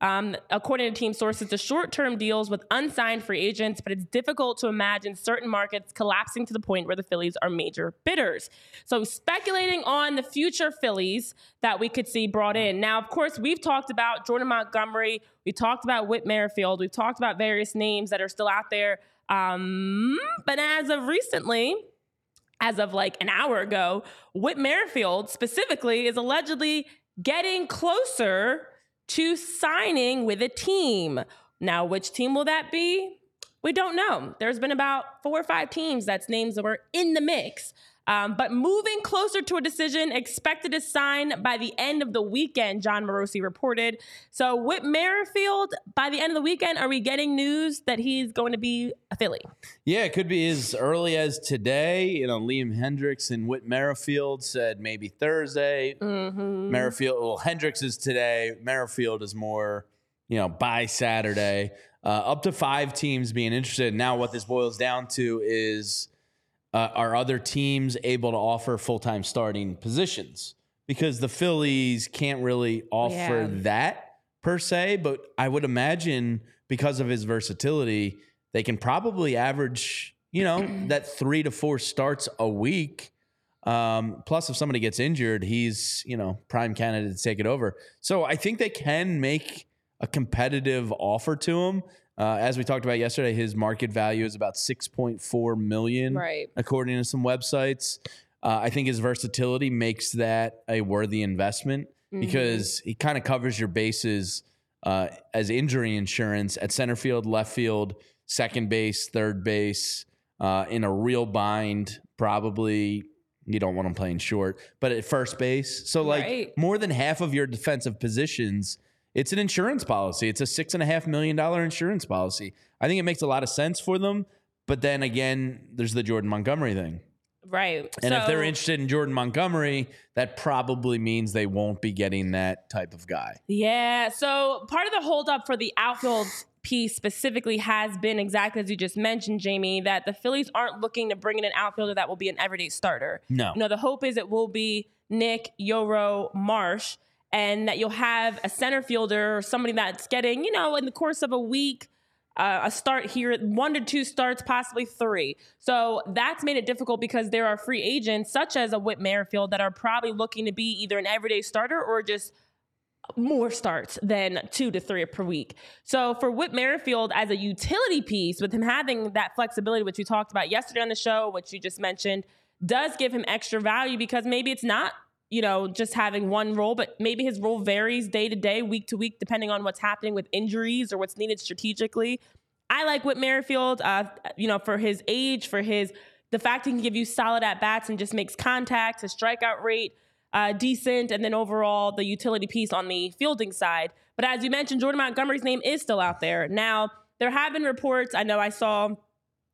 um, according to team sources, to short term deals with unsigned free agents, but it's difficult to imagine certain markets collapsing to the point where the Phillies are major bidders. So, speculating on the future Phillies that we could see brought in. Now, of course, we've talked about Jordan Montgomery, we talked about Whit Merrifield, we've talked about various names that are still out there. Um, but as of recently, as of like an hour ago, Whit Merrifield specifically is allegedly getting closer to signing with a team. Now, which team will that be? We don't know. There's been about four or five teams that's names that were in the mix. Um, but moving closer to a decision, expected to sign by the end of the weekend, Jon Morosi reported. So, Whit Merrifield, by the end of the weekend, are we getting news that he's going to be a Philly? Yeah, it could be as early as today. You know, Liam Hendriks and Whit Merrifield said maybe Thursday. Mm-hmm. Merrifield, well, Hendriks is today. Merrifield is more, you know, by Saturday. uh, up to five teams being interested. Now, what this boils down to is uh, are other teams able to offer full time starting positions? Because the Phillies can't really offer Yeah. that per se, but I would imagine because of his versatility, they can probably average, you know, [clears throat] that three to four starts a week. Um, plus, if somebody gets injured, he's, you know, prime candidate to take it over. So I think they can make a competitive offer to him. Uh, as we talked about yesterday, his market value is about 6.4 million Right. according to some websites. Uh, I think his versatility makes that a worthy investment Mm-hmm. because he kind of covers your bases uh, as injury insurance at center field, left field, second base, third base, uh, in a real bind. Probably you don't want him playing short, but at first base. So, like, Right. more than half of your defensive positions. It's an insurance policy. It's a six and a half million dollar insurance policy. I think it makes a lot of sense for them. But then again, there's the Jordan Montgomery thing. Right. And if they're interested in Jordan Montgomery, that probably means they won't be getting that type of guy. Yeah. So part of the holdup for the outfield piece specifically has been exactly as you just mentioned, Jamie, that the Phillies aren't looking to bring in an outfielder that will be an everyday starter. No. You know, the hope is it will be Nick, Yoro, Marsh, and that you'll have a center fielder or somebody that's getting, you know, in the course of a week, uh, a start here, one to two starts, possibly three. So that's made it difficult because there are free agents such as a Whit Merrifield that are probably looking to be either an everyday starter or just more starts than two to three per week. So for Whit Merrifield as a utility piece, with him having that flexibility, which we talked about yesterday on the show, which you just mentioned, does give him extra value because maybe it's not, you know, just having one role, but maybe his role varies day to day, week to week, depending on what's happening with injuries or what's needed strategically. I like Whit Merrifield, uh, you know, for his age, for his the fact he can give you solid at bats and just makes contact, his strikeout rate uh, decent, and then overall the utility piece on the fielding side. But as you mentioned, Jordan Montgomery's name is still out there. Now, there have been reports, I know I saw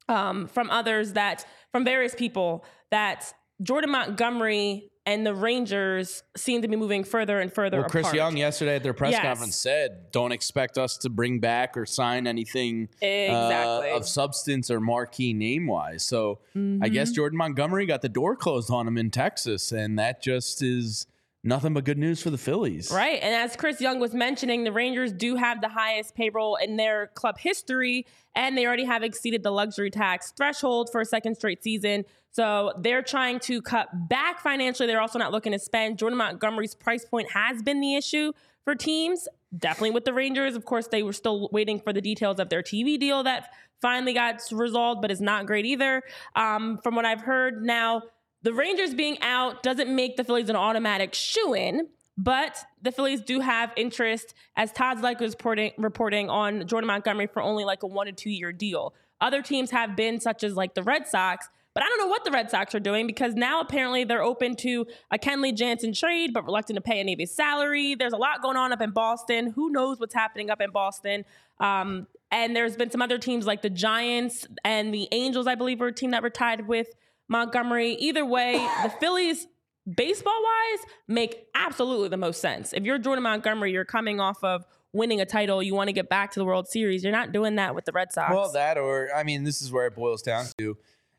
um, from others that, from various people, that Jordan Montgomery and the Rangers seem to be moving further and further Well, Chris apart. Young yesterday at their press Yes. conference said, "Don't expect us to bring back or sign anything uh, of substance or marquee name wise." So I Mm-hmm. guess Jordan Montgomery got the door closed on him in Texas, and that just is nothing but good news for the Phillies. Right. And as Chris Young was mentioning, the Rangers do have the highest payroll in their club history, and they already have exceeded the luxury tax threshold for a second straight season. So they're trying to cut back financially. They're also not looking to spend. Jordan Montgomery's price point has been the issue for teams, definitely with the Rangers. Of course, they were still waiting for the details of their TV deal that finally got resolved, but is not great either. Um, from what I've heard now, the Rangers being out doesn't make the Phillies an automatic shoe in, but the Phillies do have interest, as Todd Zolecki was reporting, reporting on Jordan Montgomery for only like a one to two year deal. Other teams have been, such as like the Red Sox, but I don't know what the Red Sox are doing because now apparently they're open to a Kenley Jansen trade, but reluctant to pay any of his salary. There's a lot going on up in Boston. Who knows what's happening up in Boston? Um, and there's been some other teams like the Giants and the Angels, I believe, were a team that were tied with Montgomery. Either way, the Phillies, baseball wise, make absolutely the most sense. If you're Jordan Montgomery, you're coming off of winning a title, you want to get back to the World Series. You're not doing that with the Red Sox. Well, that or I mean, this is where it boils down to: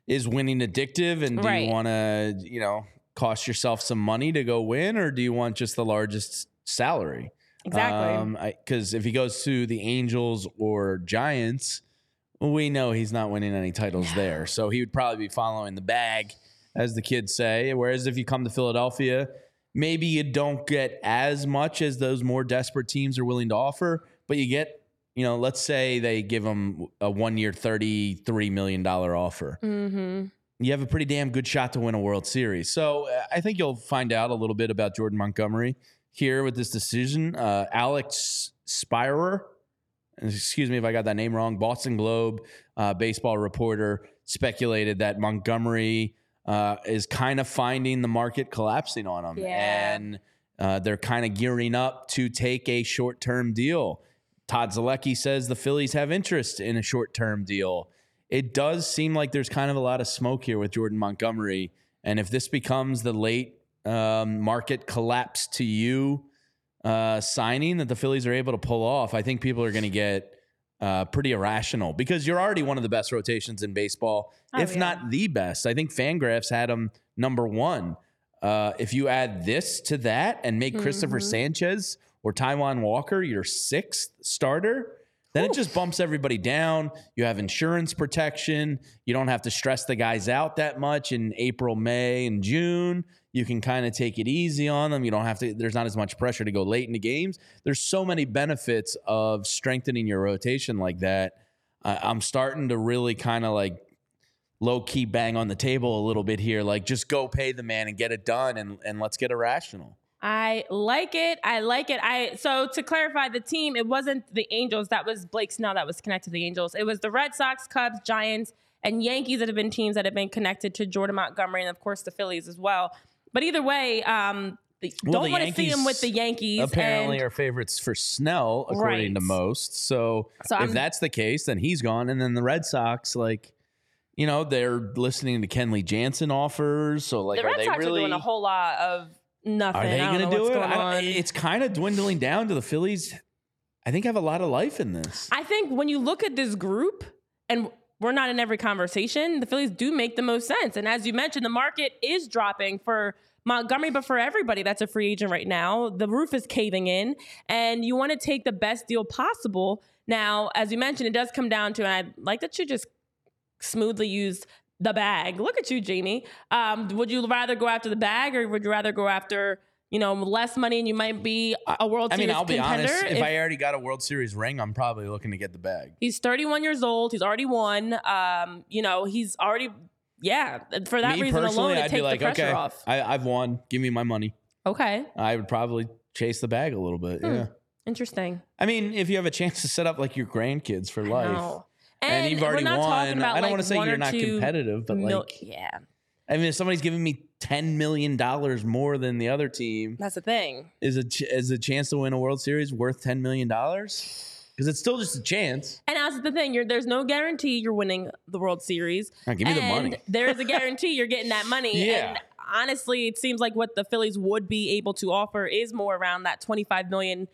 is winning addictive, and do Right. you want to, you know, cost yourself some money to go win, or do you want just the largest salary? exactly. Um, because if he goes to the Angels or Giants, we know he's not winning any titles there. So he would probably be following the bag, as the kids say. Whereas if you come to Philadelphia, maybe you don't get as much as those more desperate teams are willing to offer, but you get, you know, let's say they give him a one year, $33 million offer. mm-hmm. You have a pretty damn good shot to win a World Series. So uh, I think you'll find out a little bit about Jordan Montgomery here with this decision. Uh, Alex Speier, excuse me if I got that name wrong, Boston Globe uh, baseball reporter speculated that Montgomery uh, is kind of finding the market collapsing on him. Yeah. And uh, they're kind of gearing up to take a short term deal. Todd Zolecki says the Phillies have interest in a short term deal. It does seem like there's kind of a lot of smoke here with Jordan Montgomery. And if this becomes the late um, market collapse to you uh, signing that the Phillies are able to pull off, I think people are going to get uh, pretty irrational because you're already one of the best rotations in baseball, Oh, if yeah. not the best. I think Fangraphs had him number one. Uh, if you add this to that and make Christopher Mm-hmm. Sanchez or Taijuan Walker your sixth starter, then it just bumps everybody down. You have insurance protection. You don't have to stress the guys out that much in April, May, and June. You can kind of take it easy on them. You don't have to, there's not as much pressure to go late into games. There's so many benefits of strengthening your rotation like that. I I'm starting to really kind of like low key bang on the table a little bit here. Like just go pay the man and get it done and, and let's get irrational. I like it. I like it. I so to clarify the team, it wasn't the Angels. That was Blake Snell that was connected to the Angels. It was the Red Sox, Cubs, Giants, and Yankees that have been teams that have been connected to Jordan Montgomery and of course the Phillies as well. But either way, um, Well, don't want to see him with the Yankees. Apparently and- are favorites for Snell, according to most. So, So if I'm- that's the case, then he's gone. And then the Red Sox, like, you know, they're listening to Kenley Jansen offers. So, like, the are Red they Sox really? are doing a whole lot of nothing. are they going to do it? Going I don't- on. it's kind of dwindling down to the Phillies. I think have a lot of life in this. I think when you look at this group, and we're not in every conversation, the Phillies do make the most sense. And as you mentioned, the market is dropping for Montgomery, but for everybody that's a free agent right now, the roof is caving in, and you want to take the best deal possible. Now, as you mentioned, it does come down to, and I like that you just smoothly used the bag. Look at you, Jamie. Um, would you rather go after the bag, or would you rather go after? You know, less money, and you might be a World I Series mean, I'll be contender. honest. If, I already got a World Series ring, I'm probably looking to get the bag. He's 31 years old. He's already won. Um, you know, he's already, yeah. For that Me reason alone, it I'd takes be like, the pressure okay, off. I, I've won. Give me my money. Okay, I would probably chase the bag a little bit. Hmm. Yeah. interesting. I mean, if you have a chance to set up like your grandkids for life, No. And, you've already we're not talking won, I don't like want to say you're not competitive, but mil- like, yeah, I mean, if somebody's giving me ten million dollars more than the other team, that's the thing. is a ch- is a chance to win a World Series worth ten million dollars? Because it's still just a chance. And that's the thing. You're, there's no guarantee you're winning the World Series. Now, give me the money. There is a guarantee you're getting that money. [laughs] Yeah. And honestly, it seems like what the Phillies would be able to offer is more around that 25 million.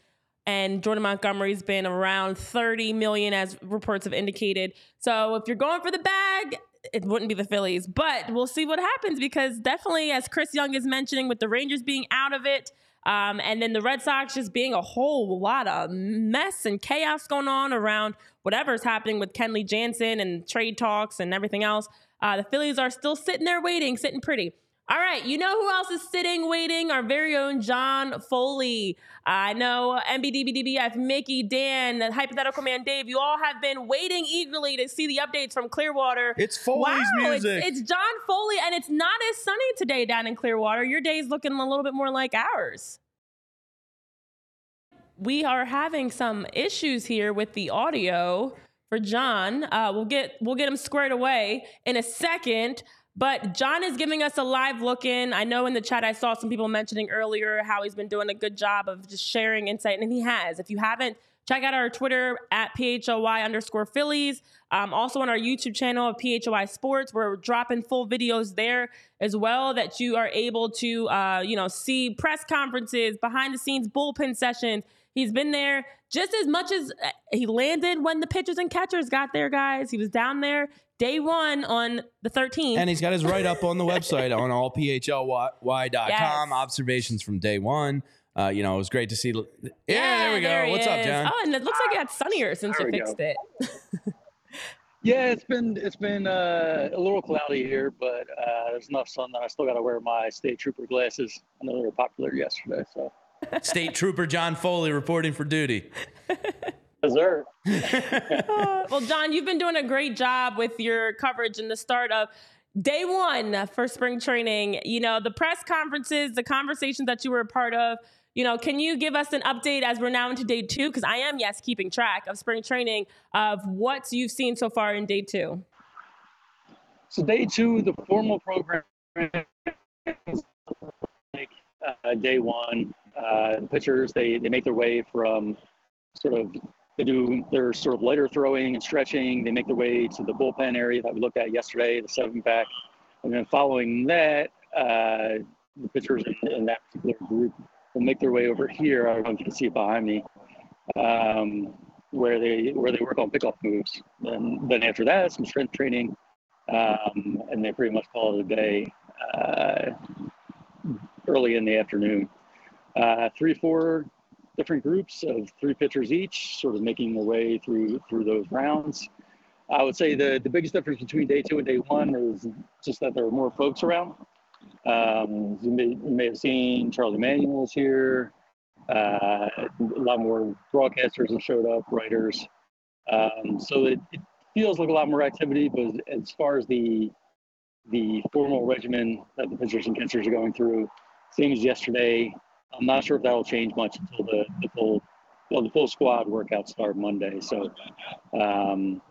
And Jordan Montgomery's been around 30 million, as reports have indicated. So if you're going for the bag, it wouldn't be the Phillies, but we'll see what happens because definitely, as Chris Young is mentioning, with the Rangers being out of it, um, and then the Red Sox just being a whole lot of mess and chaos going on around whatever's happening with Kenley Jansen and trade talks and everything else. Uh, the Phillies are still sitting there waiting, sitting pretty. All right, you know who else is sitting waiting? Our very own John Foley. I know MBDBDBF, Mickey, Dan, the Hypothetical Man Dave, you all have been waiting eagerly to see the updates from Clearwater. It's Foley's wow, it's- music. It's, John Foley, and it's not as sunny today down in Clearwater. Your day's looking a little bit more like ours. We are having some issues here with the audio for John. Uh, we'll get we'll get him squared away in a second. But John is giving us a live look in. I know in the chat I saw some people mentioning earlier how he's been doing a good job of just sharing insight, and he has. If you haven't, check out our Twitter at PHLY underscore Phillies. Um, also on our YouTube channel of PHLY Sports, we're dropping full videos there as well that you are able to, uh, you know, see press conferences, behind the scenes bullpen sessions. He's been there just as much as uh, he landed when the pitchers and catchers got there, guys. He was down there day one on the 13th. And he's got his write up on the website on allphly.com. Yes. Observations from day one. Uh, you know, it was great to see. Yeah, there we go. he What's up. John? Oh, and it looks like it got sunnier since There you we fixed go. it. [laughs] Yeah, it's been it's been uh, a little cloudy here, but uh, there's enough sun that I still got to wear my state trooper glasses. I know they were popular yesterday, so. State Trooper John Foley reporting for duty. [laughs] Yes, sir. Uh, [laughs] [laughs] well, John, you've been doing a great job with your coverage in the start of day one for spring training. You know, the press conferences, the conversations that you were a part of. You know, can you give us an update as we're now into day two? Because I am, yes, keeping track of spring training of what you've seen so far in day two. So day two, the formal program is like uh, day one. Uh, the pitchers they they make their way from sort of they do their sort of lighter throwing and stretching. They make their way to the bullpen area that we looked at yesterday, the seven back, and then following that, uh, the pitchers in, that particular group will make their way over here. I don't know if you can see it behind me. Um, where they where they work on pickoff moves. And then after that, some strength training, um, and they pretty much call it a day uh, early in the afternoon. Uh, three, four different groups of three pitchers each, sort of making their way through through those rounds. I would say the, the biggest difference between day two and day one is just that there are more folks around. Um, you, may, you may have seen Charlie Manuel's here. Uh, a lot more broadcasters have showed up, writers. Um, so it, it, feels like a lot more activity, but as far as the the formal regimen that the pitchers and catchers are going through, same as yesterday. I'm not sure if that will change much until the, the full well, the full squad workouts start Monday. So um,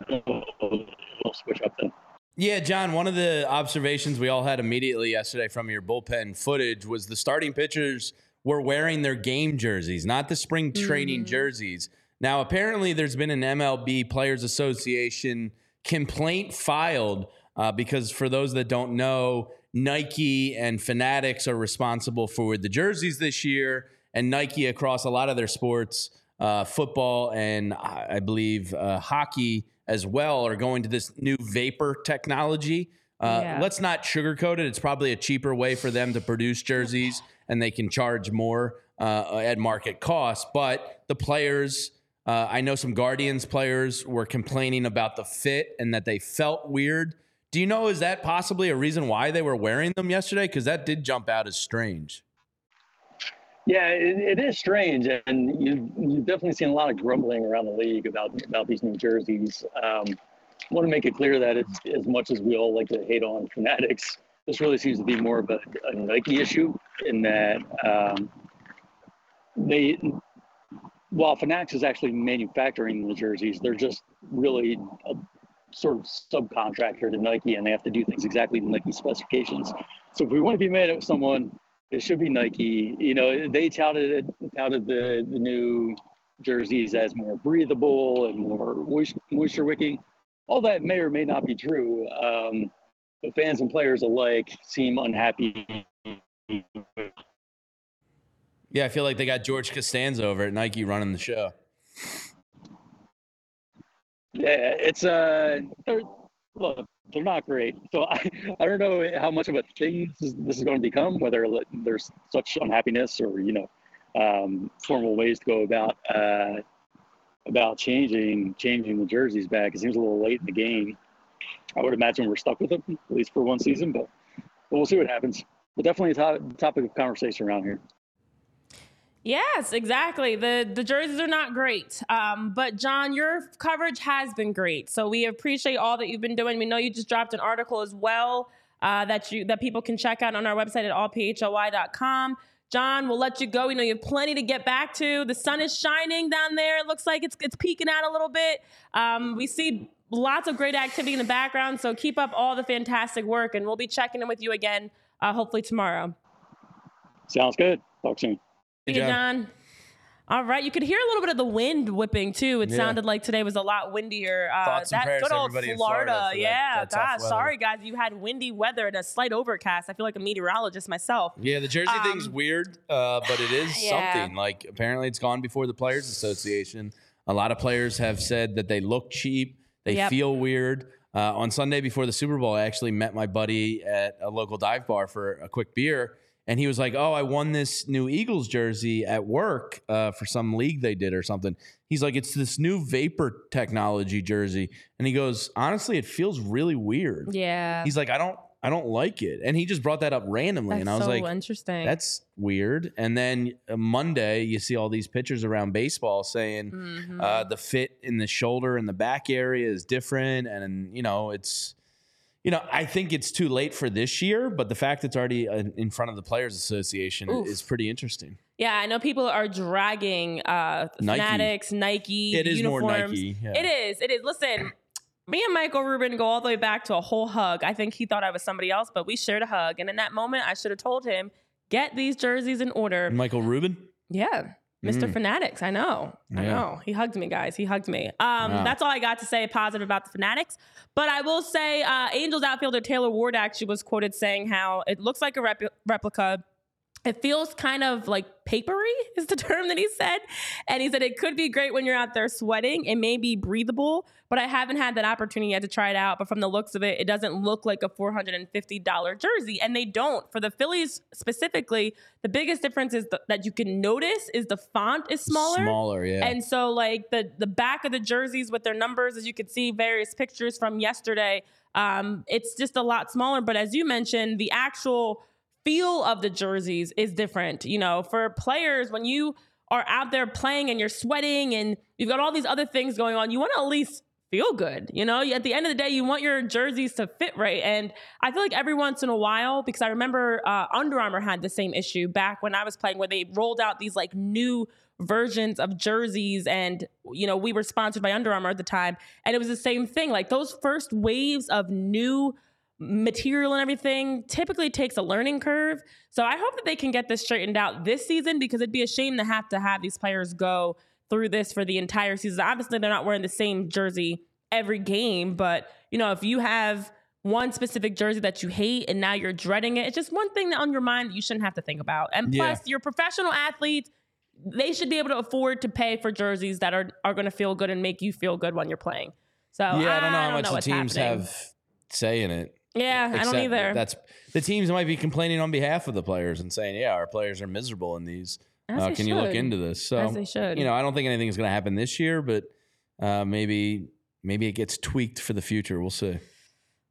it'll, it'll switch up then. Yeah, John, one of the observations we all had immediately yesterday from your bullpen footage was the starting pitchers were wearing their game jerseys, not the spring training mm. jerseys. Now, apparently, there's been an MLB Players Association complaint filed uh, because, for those that don't know, Nike and Fanatics are responsible for the jerseys this year, and Nike across a lot of their sports, uh, football and I believe uh, hockey as well are going to this new vapor technology. Uh, yeah. Let's not sugarcoat it. It's probably a cheaper way for them to produce jerseys, [laughs] and they can charge more uh, at market cost. But the players, uh, I know some Guardians players were complaining about the fit and that they felt weird. Do you know is that possibly a reason why they were wearing them yesterday? Because that did jump out as strange. Yeah, it, it is strange, and you you've definitely seen a lot of grumbling around the league about about these new jerseys. Um, I want to make it clear that it's, as much as we all like to hate on Fanatics, this really seems to be more of a, a Nike issue in that um, they, while Fanatics is actually manufacturing the jerseys, they're just really a sort of subcontractor to Nike, and they have to do things exactly to Nike specifications. So if we want to be mad at someone it should be Nike. You know, they touted it, touted the, the new jerseys as more breathable and more moisture wicking. All that may or may not be true. Um, but fans and players alike seem unhappy. Yeah, I feel like they got George Costanza over at Nike running the show. Yeah, it's uh, look, they're not great. So [laughs] I, I don't know how much of a thing this is, this is going to become, whether there's such unhappiness or, you know, um, formal ways to go about, uh, about changing, changing the jerseys back. It seems a little late in the game. I would imagine we're stuck with them at least for one season, but, but we'll see what happens. But definitely a to- topic of conversation around here. Yes, exactly. The the jerseys are not great. Um, but John, your coverage has been great. So we appreciate all that you've been doing. We know you just dropped an article as well uh, that you that people can check out on our website at allphly.com. John, we'll let you go. We know you have plenty to get back to. The sun is shining down there. It looks like it's it's peeking out a little bit. Um, we see lots of great activity in the background. So keep up all the fantastic work, and we'll be checking in with you again, uh, hopefully tomorrow. Sounds good. Talk soon. Hey, John. John. All right, you could hear a little bit of the wind whipping too. It yeah. sounded like today was a lot windier. Uh, that good old Florida. Florida yeah, that, that gosh, sorry guys, you had windy weather and a slight overcast. I feel like a meteorologist myself. Yeah, the Jersey um, thing's weird, uh, but it is [sighs] yeah. something. Like apparently, it's gone before the Players Association. A lot of players have said that they look cheap, they yep. feel weird. Uh, on Sunday before the Super Bowl, I actually met my buddy at a local dive bar for a quick beer and he was like, "Oh, I won this new Eagles jersey at work uh, for some league they did or something." He's like, "It's this new vapor technology jersey," and he goes, "Honestly, it feels really weird." Yeah. He's like, "I don't, I don't like it," and he just brought that up randomly, that's and I was so like, "Interesting." That's weird. And then uh, Monday, you see all these pictures around baseball saying mm-hmm. uh, the fit in the shoulder and the back area is different, and you know, it's you know, I think it's too late for this year, but the fact that it's already uh, in front of the Players Association Oof. is pretty interesting. Yeah, I know people are dragging uh, Nike. Fanatics, Nike. It is uniforms. more Nike. Yeah. It is. It is. Listen, me and Michael Rubin go all the way back to a whole hug. I think he thought I was somebody else, but we shared a hug. And in that moment, I should have told him, get these jerseys in order. Michael Rubin? Yeah. Mr. Mm. Fanatics. I know. Yeah. I know. He hugged me, guys. He hugged me. Um, wow. That's all I got to say positive about the Fanatics. But I will say, uh, Angels outfielder Taylor Ward actually was quoted saying how it looks like a rep- replica it feels kind of like papery is the [laughs] term that he said. And he said it could be great when you're out there sweating. It may be breathable but i haven't had that opportunity yet to try it out. But from the looks of it it doesn't look like a $450 jersey. And they don't. For the phillies specifically the biggest difference is the, that you can notice is the font is smaller. Smaller, yeah. and so like the the back of the jerseys with their numbers, as you could see, various pictures from yesterday, um, it's just a lot smaller. But as you mentioned, the actual feel of the jerseys is different. You know, for players, when you are out there playing and you're sweating and you've got all these other things going on, you want to at least feel good. You know, at the end of the day, you want your jerseys to fit right. And I feel like every once in a while, because I remember uh, Under Armour had the same issue back when I was playing, where they rolled out these like new versions of jerseys and you know we were sponsored by Under Armour at the time and it was the same thing like those first waves of new material and everything typically takes a learning curve so I hope that they can get this straightened out this season because it'd be a shame to have to have these players go through this for the entire season obviously they're not wearing the same jersey every game but you know if you have one specific jersey that you hate and now you're dreading it it's just one thing on your mind that you shouldn't have to think about and Yeah. plus you're professional athletes they should be able to afford to pay for jerseys that are are going to feel good and make you feel good when you're playing. So yeah, I don't know how much the teams happening. have say in it. Yeah, I don't either. That's the teams might be complaining on behalf of the players and saying, "Yeah, our players are miserable in these. Uh, can you look into this?" So As they should. You know, I don't think anything is going to happen this year, but uh, maybe maybe it gets tweaked for the future. We'll see.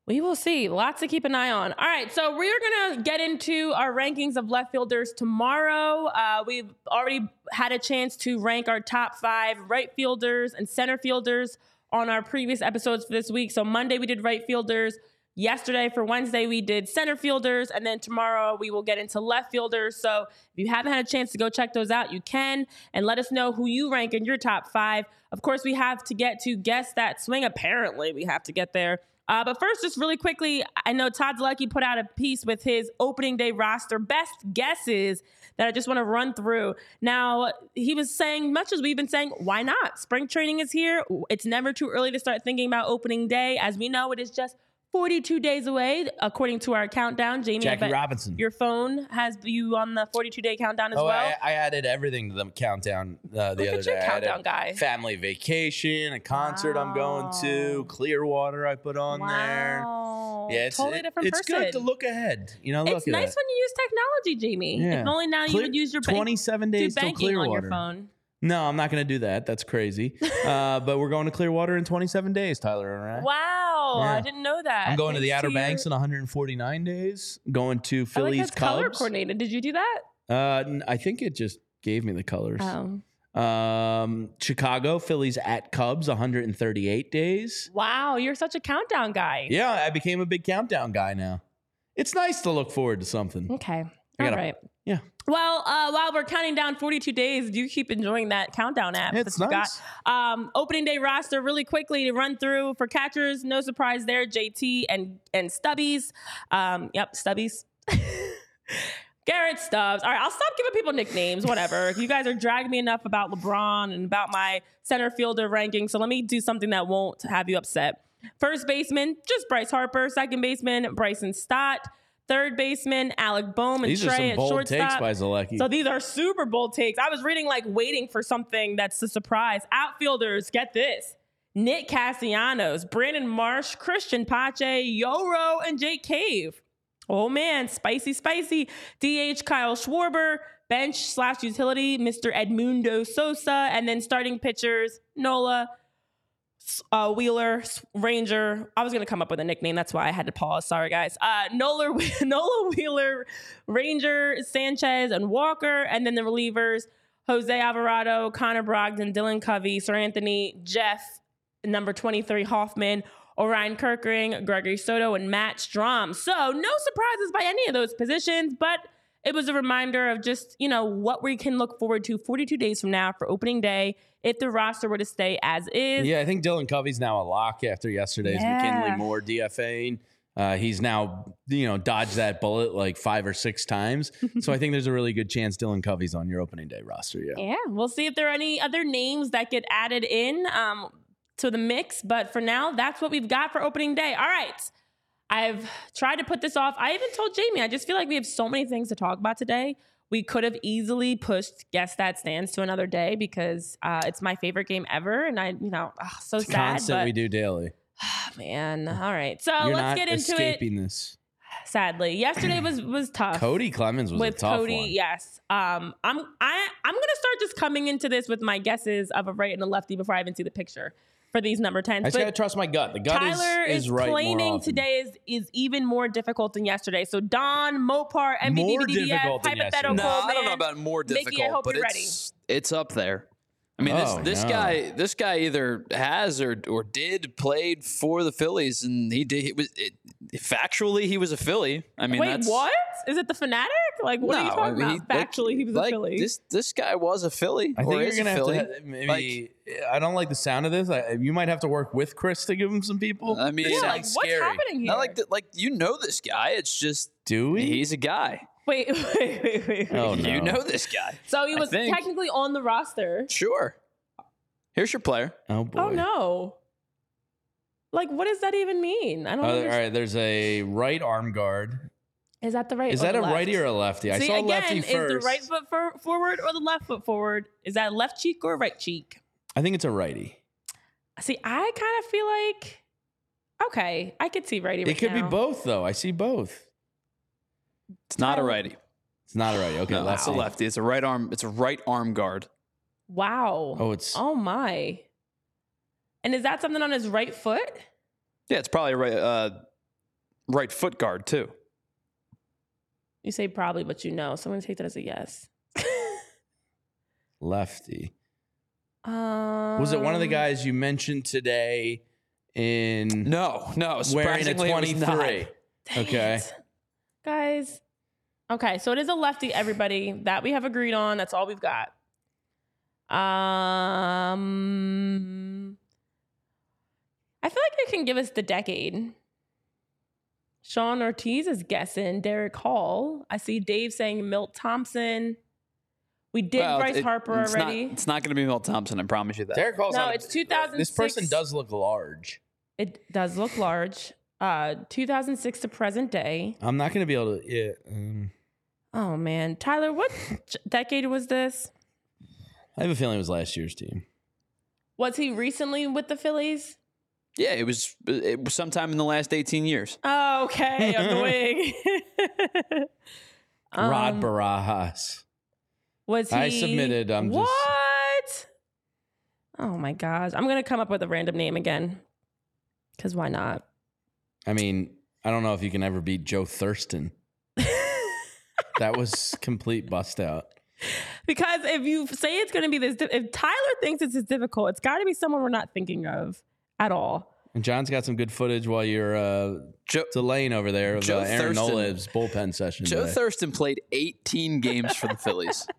We will see. Lots to keep an eye on. All right, so we are going to get into our rankings of left fielders tomorrow. Uh, we've already had a chance to rank our top five right fielders and center fielders on our previous episodes for this week. So Monday we did right fielders. Yesterday for Wednesday we did center fielders, and then tomorrow we will get into left fielders. So if you haven't had a chance to go check those out, you can, and let us know who you rank in your top five. Of course, we have to get to guess that swing. Apparently, we have to get there. Uh, but first, just really quickly, I know Todd Lucky put out a piece with his opening day roster best guesses that I just want to run through. Now, he was saying, much as we've been saying, why not? Spring training is here. It's never too early to start thinking about opening day. As we know, it is just 42 days away, according to our countdown. Jamie, Jackie Robinson. your phone has you on the 42 day countdown as Oh, well. I, I added everything to the countdown uh, the Look other at your day. I countdown guy. Family vacation, a concert I'm going to, Clearwater I put on there. wow. Yeah, it's totally it- different it's person. good to look ahead. You know, It's nice that. when you use technology, Jamie. Yeah. If only now you would use your bank, 27 do days till banking on Clearwater. your phone. No, I'm not going to do that. That's crazy. [laughs] uh, but we're going to Clearwater in 27 days, Tyler. All right. Wow, Yeah. I didn't know that. I'm going to the Outer Banks in 149 days. Going to I like Phillies color coordinated. Did you do that? Uh, I think it just gave me the colors. Oh. Um, Chicago Phillies at Cubs 138 days. Wow, you're such a countdown guy. Yeah, I became a big countdown guy now. It's nice to look forward to something. Okay. I All gotta- right. Yeah, Well, uh, while we're counting down 42 days, do keep enjoying that countdown app. it's nice. got. Um, opening day roster really quickly to run through for catchers. No surprise there. JT and and Stubbies. Um, yep, Stubbies. [laughs] Garrett Stubbs. All right, I'll stop giving people nicknames. Whatever. [laughs] you guys are dragging me enough about LeBron and about my center fielder ranking. So let me do something that won't have you upset. First baseman, just Bryce Harper. Second baseman, Bryson Stott. Third baseman, Alec Bohm and These are Trey some at bold shortstop. takes by Zolecki. So these are super bold takes. I was reading like waiting for something that's a surprise. Outfielders, get this. Nick Castellanos, Brandon Marsh, Cristian Pache, Yoro, and Jake Cave. Oh man, spicy, spicy. DH Kyle Schwarber, bench slash utility, Mr. Edmundo Sosa, and then starting pitchers, Nola, uh, Wheeler, Ranger. I was gonna come up with a nickname. That's why I had to pause. Sorry, guys. Uh, Nola, [laughs] Nola Wheeler, Ranger, Sanchez, and Walker, and then the relievers: Jose Alvarado, Connor Brogdon, Dylan Covey, Seranthony, Jeff, number twenty-three Hoffman. Orion Kirkering, Gregory Soto, and Matt Strahm. So, no surprises by any of those positions, but it was a reminder of just, you know, what we can look forward to 42 days from now for opening day if the roster were to stay as is. yeah, I think Dylan Covey's now a lock after yesterday's Yeah. McKinley Moore DFAing. Uh, he's now, you know, dodged that bullet like five or six times. so I [laughs] think there's a really good chance Dylan Covey's on your opening day roster. Yeah. Yeah, we'll see if there are any other names that get added in um, to the mix. But for now, that's what we've got for opening day. All right. I've tried to put this off. I even told Jamie, I just feel like we have so many things to talk about today. We could have easily pushed guess that stands to another day because uh, it's my favorite game ever, and I, you know, ugh, so It's sad. constant But we do daily. [sighs] man, all right. So You're let's get into escaping this. [sighs] Sadly, yesterday was was tough. Cody Clemens was with a tough Cody, one. yes. Um, I'm I I'm gonna start just coming into this with my guesses of a right and a lefty before I even see the picture for these number tens. I just But gotta trust my gut. The gut is- Tyler is, is, right more claiming often. today is is even more difficult than yesterday. So Don Mopar, MVD, More BDDF, difficult than hypothetical yesterday. No, I don't know about more Mickey, I difficult, hope but you're it's it's up there. I mean, Oh, this this no. guy this guy either has or or did played for the Phillies, and he did. He was it, factually he was a Philly. I mean, Wait, that's, what? Is it the fanatic? Like, what are you talking I mean, about? he- Factually, he was like, a Philly. This this guy was a Philly. I think you're gonna a have Philly. to ha- maybe. I don't like the sound of this. I, you might have to work with Chris to give him some people. I mean, yeah, like, sounds what's happening here? Not like that. Like you know this guy. It's just Do we? he's a guy. Wait, [laughs] wait, wait, wait, wait. Oh, [laughs] no. You know this guy. So he I was think. technically on the roster. Sure. Here's your player. oh boy. Oh no. Like, what does that even mean? I don't. Uh, all understand. right, there's a right arm guard. Is that the right? Is that a left? righty or a lefty? I saw again, lefty is the right foot for- forward or the left foot forward? Is that left cheek or right cheek? I think it's a righty. See, I kind of feel like okay, I could see righty. It right could be both though. I see both. It's not a righty. It's not a righty. Okay, No, it's a lefty. lefty. It's a right arm. It's a right arm guard. Wow. Oh, it's Oh my. And is that something on his right foot? Yeah, it's probably a right uh, right foot guard too. You say probably, but you know. So I'm gonna take that as a yes. [laughs] lefty. um, Was it one of the guys you mentioned today in No, no. wearing a surprisingly, not. 23? Okay. it. Guys. Okay, so it is a lefty, everybody. That we have agreed on. That's all we've got. Um I feel like you can give us the decade. Sean Ortiz is guessing Darick Hall. I see Dave saying Milt Thompson. We did Well, Bryce it- Harper it's already. Not, it's not going to be Milt Thompson. I promise you that. Darick Hall's No, not it's two thousand. This person does look large. it does look large. Uh 2006 to present day. I'm not going to be able to. Yeah. Um, Oh man, Tyler, what [laughs] decade was this? I have a feeling it was last year's team. Was he recently with the Phillies? yeah, it was, it was sometime in the last 18 years. Oh, okay, [laughs] annoying. [laughs] Rod Um, Barajas. Was he? I submitted, I'm just- what? Oh my gosh, I'm gonna come up with a random name again. Cause why not? I mean, I don't know if you can ever beat Joe Thurston. that was complete bust out. Because if you say it's gonna be this, if Tyler thinks it's this difficult, it's got to be someone we're not thinking of at all. And John's got some good footage while you're uh, Joe, delaying over there of Joe uh, Aaron Thurston. Nola's bullpen session. Joe today. Thurston played 18 games for the Phillies. [laughs]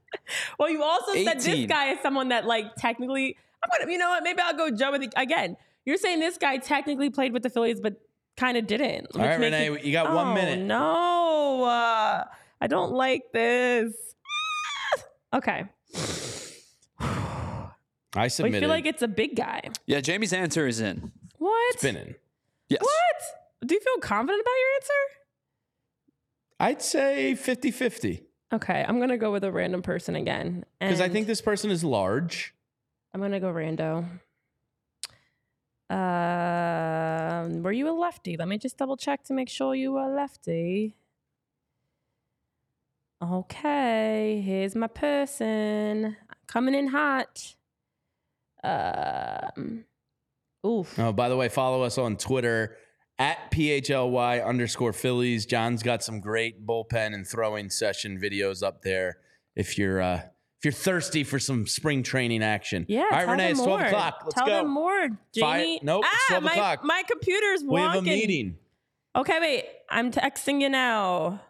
Well, you also said this guy is someone that like technically. I'm gonna, you know what? Maybe I'll go Joe with the, again. You're saying this guy technically played with the Phillies, but kind of didn't. All right, Renee, it- you got one Oh, minute. No, uh, I don't like this. okay, I we submitted. feel like it's a big guy. Yeah, Jamie's answer is in. What? It's been in. Yes. What? Do you feel confident about your answer? I'd say 50 50 Okay, I'm gonna go with a random person again. because I think this person is large. I'm gonna go rando. Um, were you a lefty? Let me just double check to make sure you were a lefty. Okay, here's my person coming in hot. Um, oof. Oh, by the way, follow us on Twitter at PHLY underscore Phillies. John's got some great bullpen and throwing session videos up there if you're uh, if you're thirsty for some spring training action. Yeah, All right, Renee, it's 12 more. o'clock. Let's tell go. them more, Jamie. Nope, it's ah, 12 my, o'clock. My computer's working. We have a meeting. Okay, wait. I'm texting you now.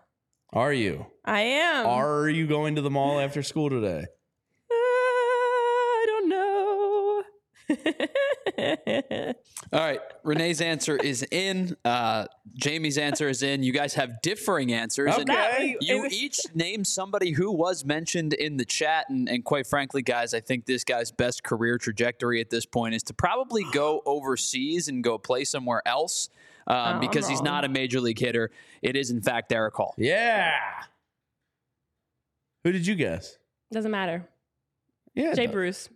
Are you? I am. Are you going to the mall after school today? [laughs] Uh, I don't know. [laughs] [laughs] All right. Renee's answer is in. Uh, Jamie's answer is in. You guys have differing answers. and Okay. You each name somebody who was mentioned in the chat. And, and quite frankly, guys, I think this guy's best career trajectory at this point is to probably go [gasps] overseas and go play somewhere else um, Oh, I'm because he's not a major league hitter. It is, in fact, Eric Hall. Yeah. Who did you guess? Doesn't matter. Yeah. Jay Bruce.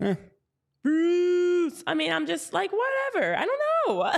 does. Eh. Bruce. I mean, I'm just like, whatever. I don't know.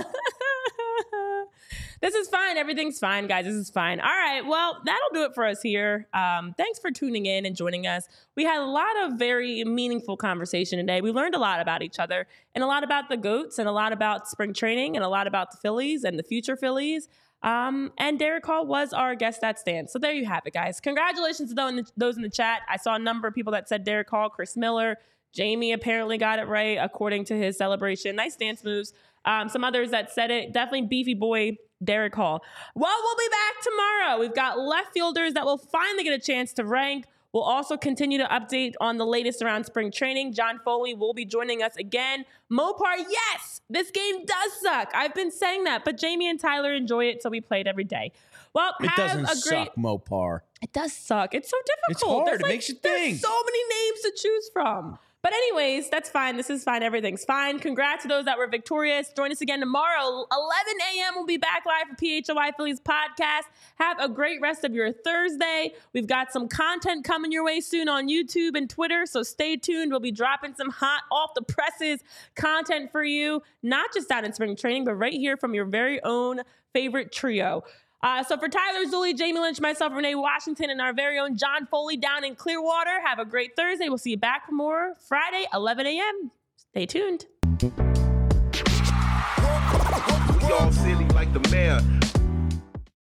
[laughs] this is fine. Everything's fine, guys. This is fine. All right. Well, that'll do it for us here. Um, thanks for tuning in and joining us. We had a lot of very meaningful conversation today. We learned a lot about each other and a lot about the goats and a lot about spring training and a lot about the Phillies and the future Phillies. Um, and Darick Hall was our guest at stand. So there you have it, guys. Congratulations to those in the, those in the chat. I saw a number of people that said Darick Hall, Chris Miller, Jamie apparently got it right according to his celebration. Nice dance moves. Um, some others that said it. Definitely beefy boy Darick Hall. Well, we'll be back tomorrow. We've got left fielders that will finally get a chance to rank. We'll also continue to update on the latest around spring training. John Foley will be joining us again. Mopar, yes, this game does suck. I've been saying that, but Jamie and Tyler enjoy it, so we play it every day. Well, It have doesn't a great. suck, Mopar. It does suck. It's so difficult. It's hard. There's It like- makes you there's think. so many names to choose from. But anyways, that's fine. This is fine. Everything's fine. Congrats to those that were victorious. Join us again tomorrow, 11 a.m. We'll be back live for PHLY Phillies podcast. Have a great rest of your Thursday. We've got some content coming your way soon on YouTube and Twitter, so stay tuned. We'll be dropping some hot off the presses content for you, not just out in spring training, but right here from your very own favorite trio. Uh, so for Tyler Zulli, Jamie Lynch, myself, Renee Washington, and our very own John Foley down in Clearwater, have a great Thursday. We'll see you back for more Friday, 11 a.m. Stay tuned. We all silly like the mayor.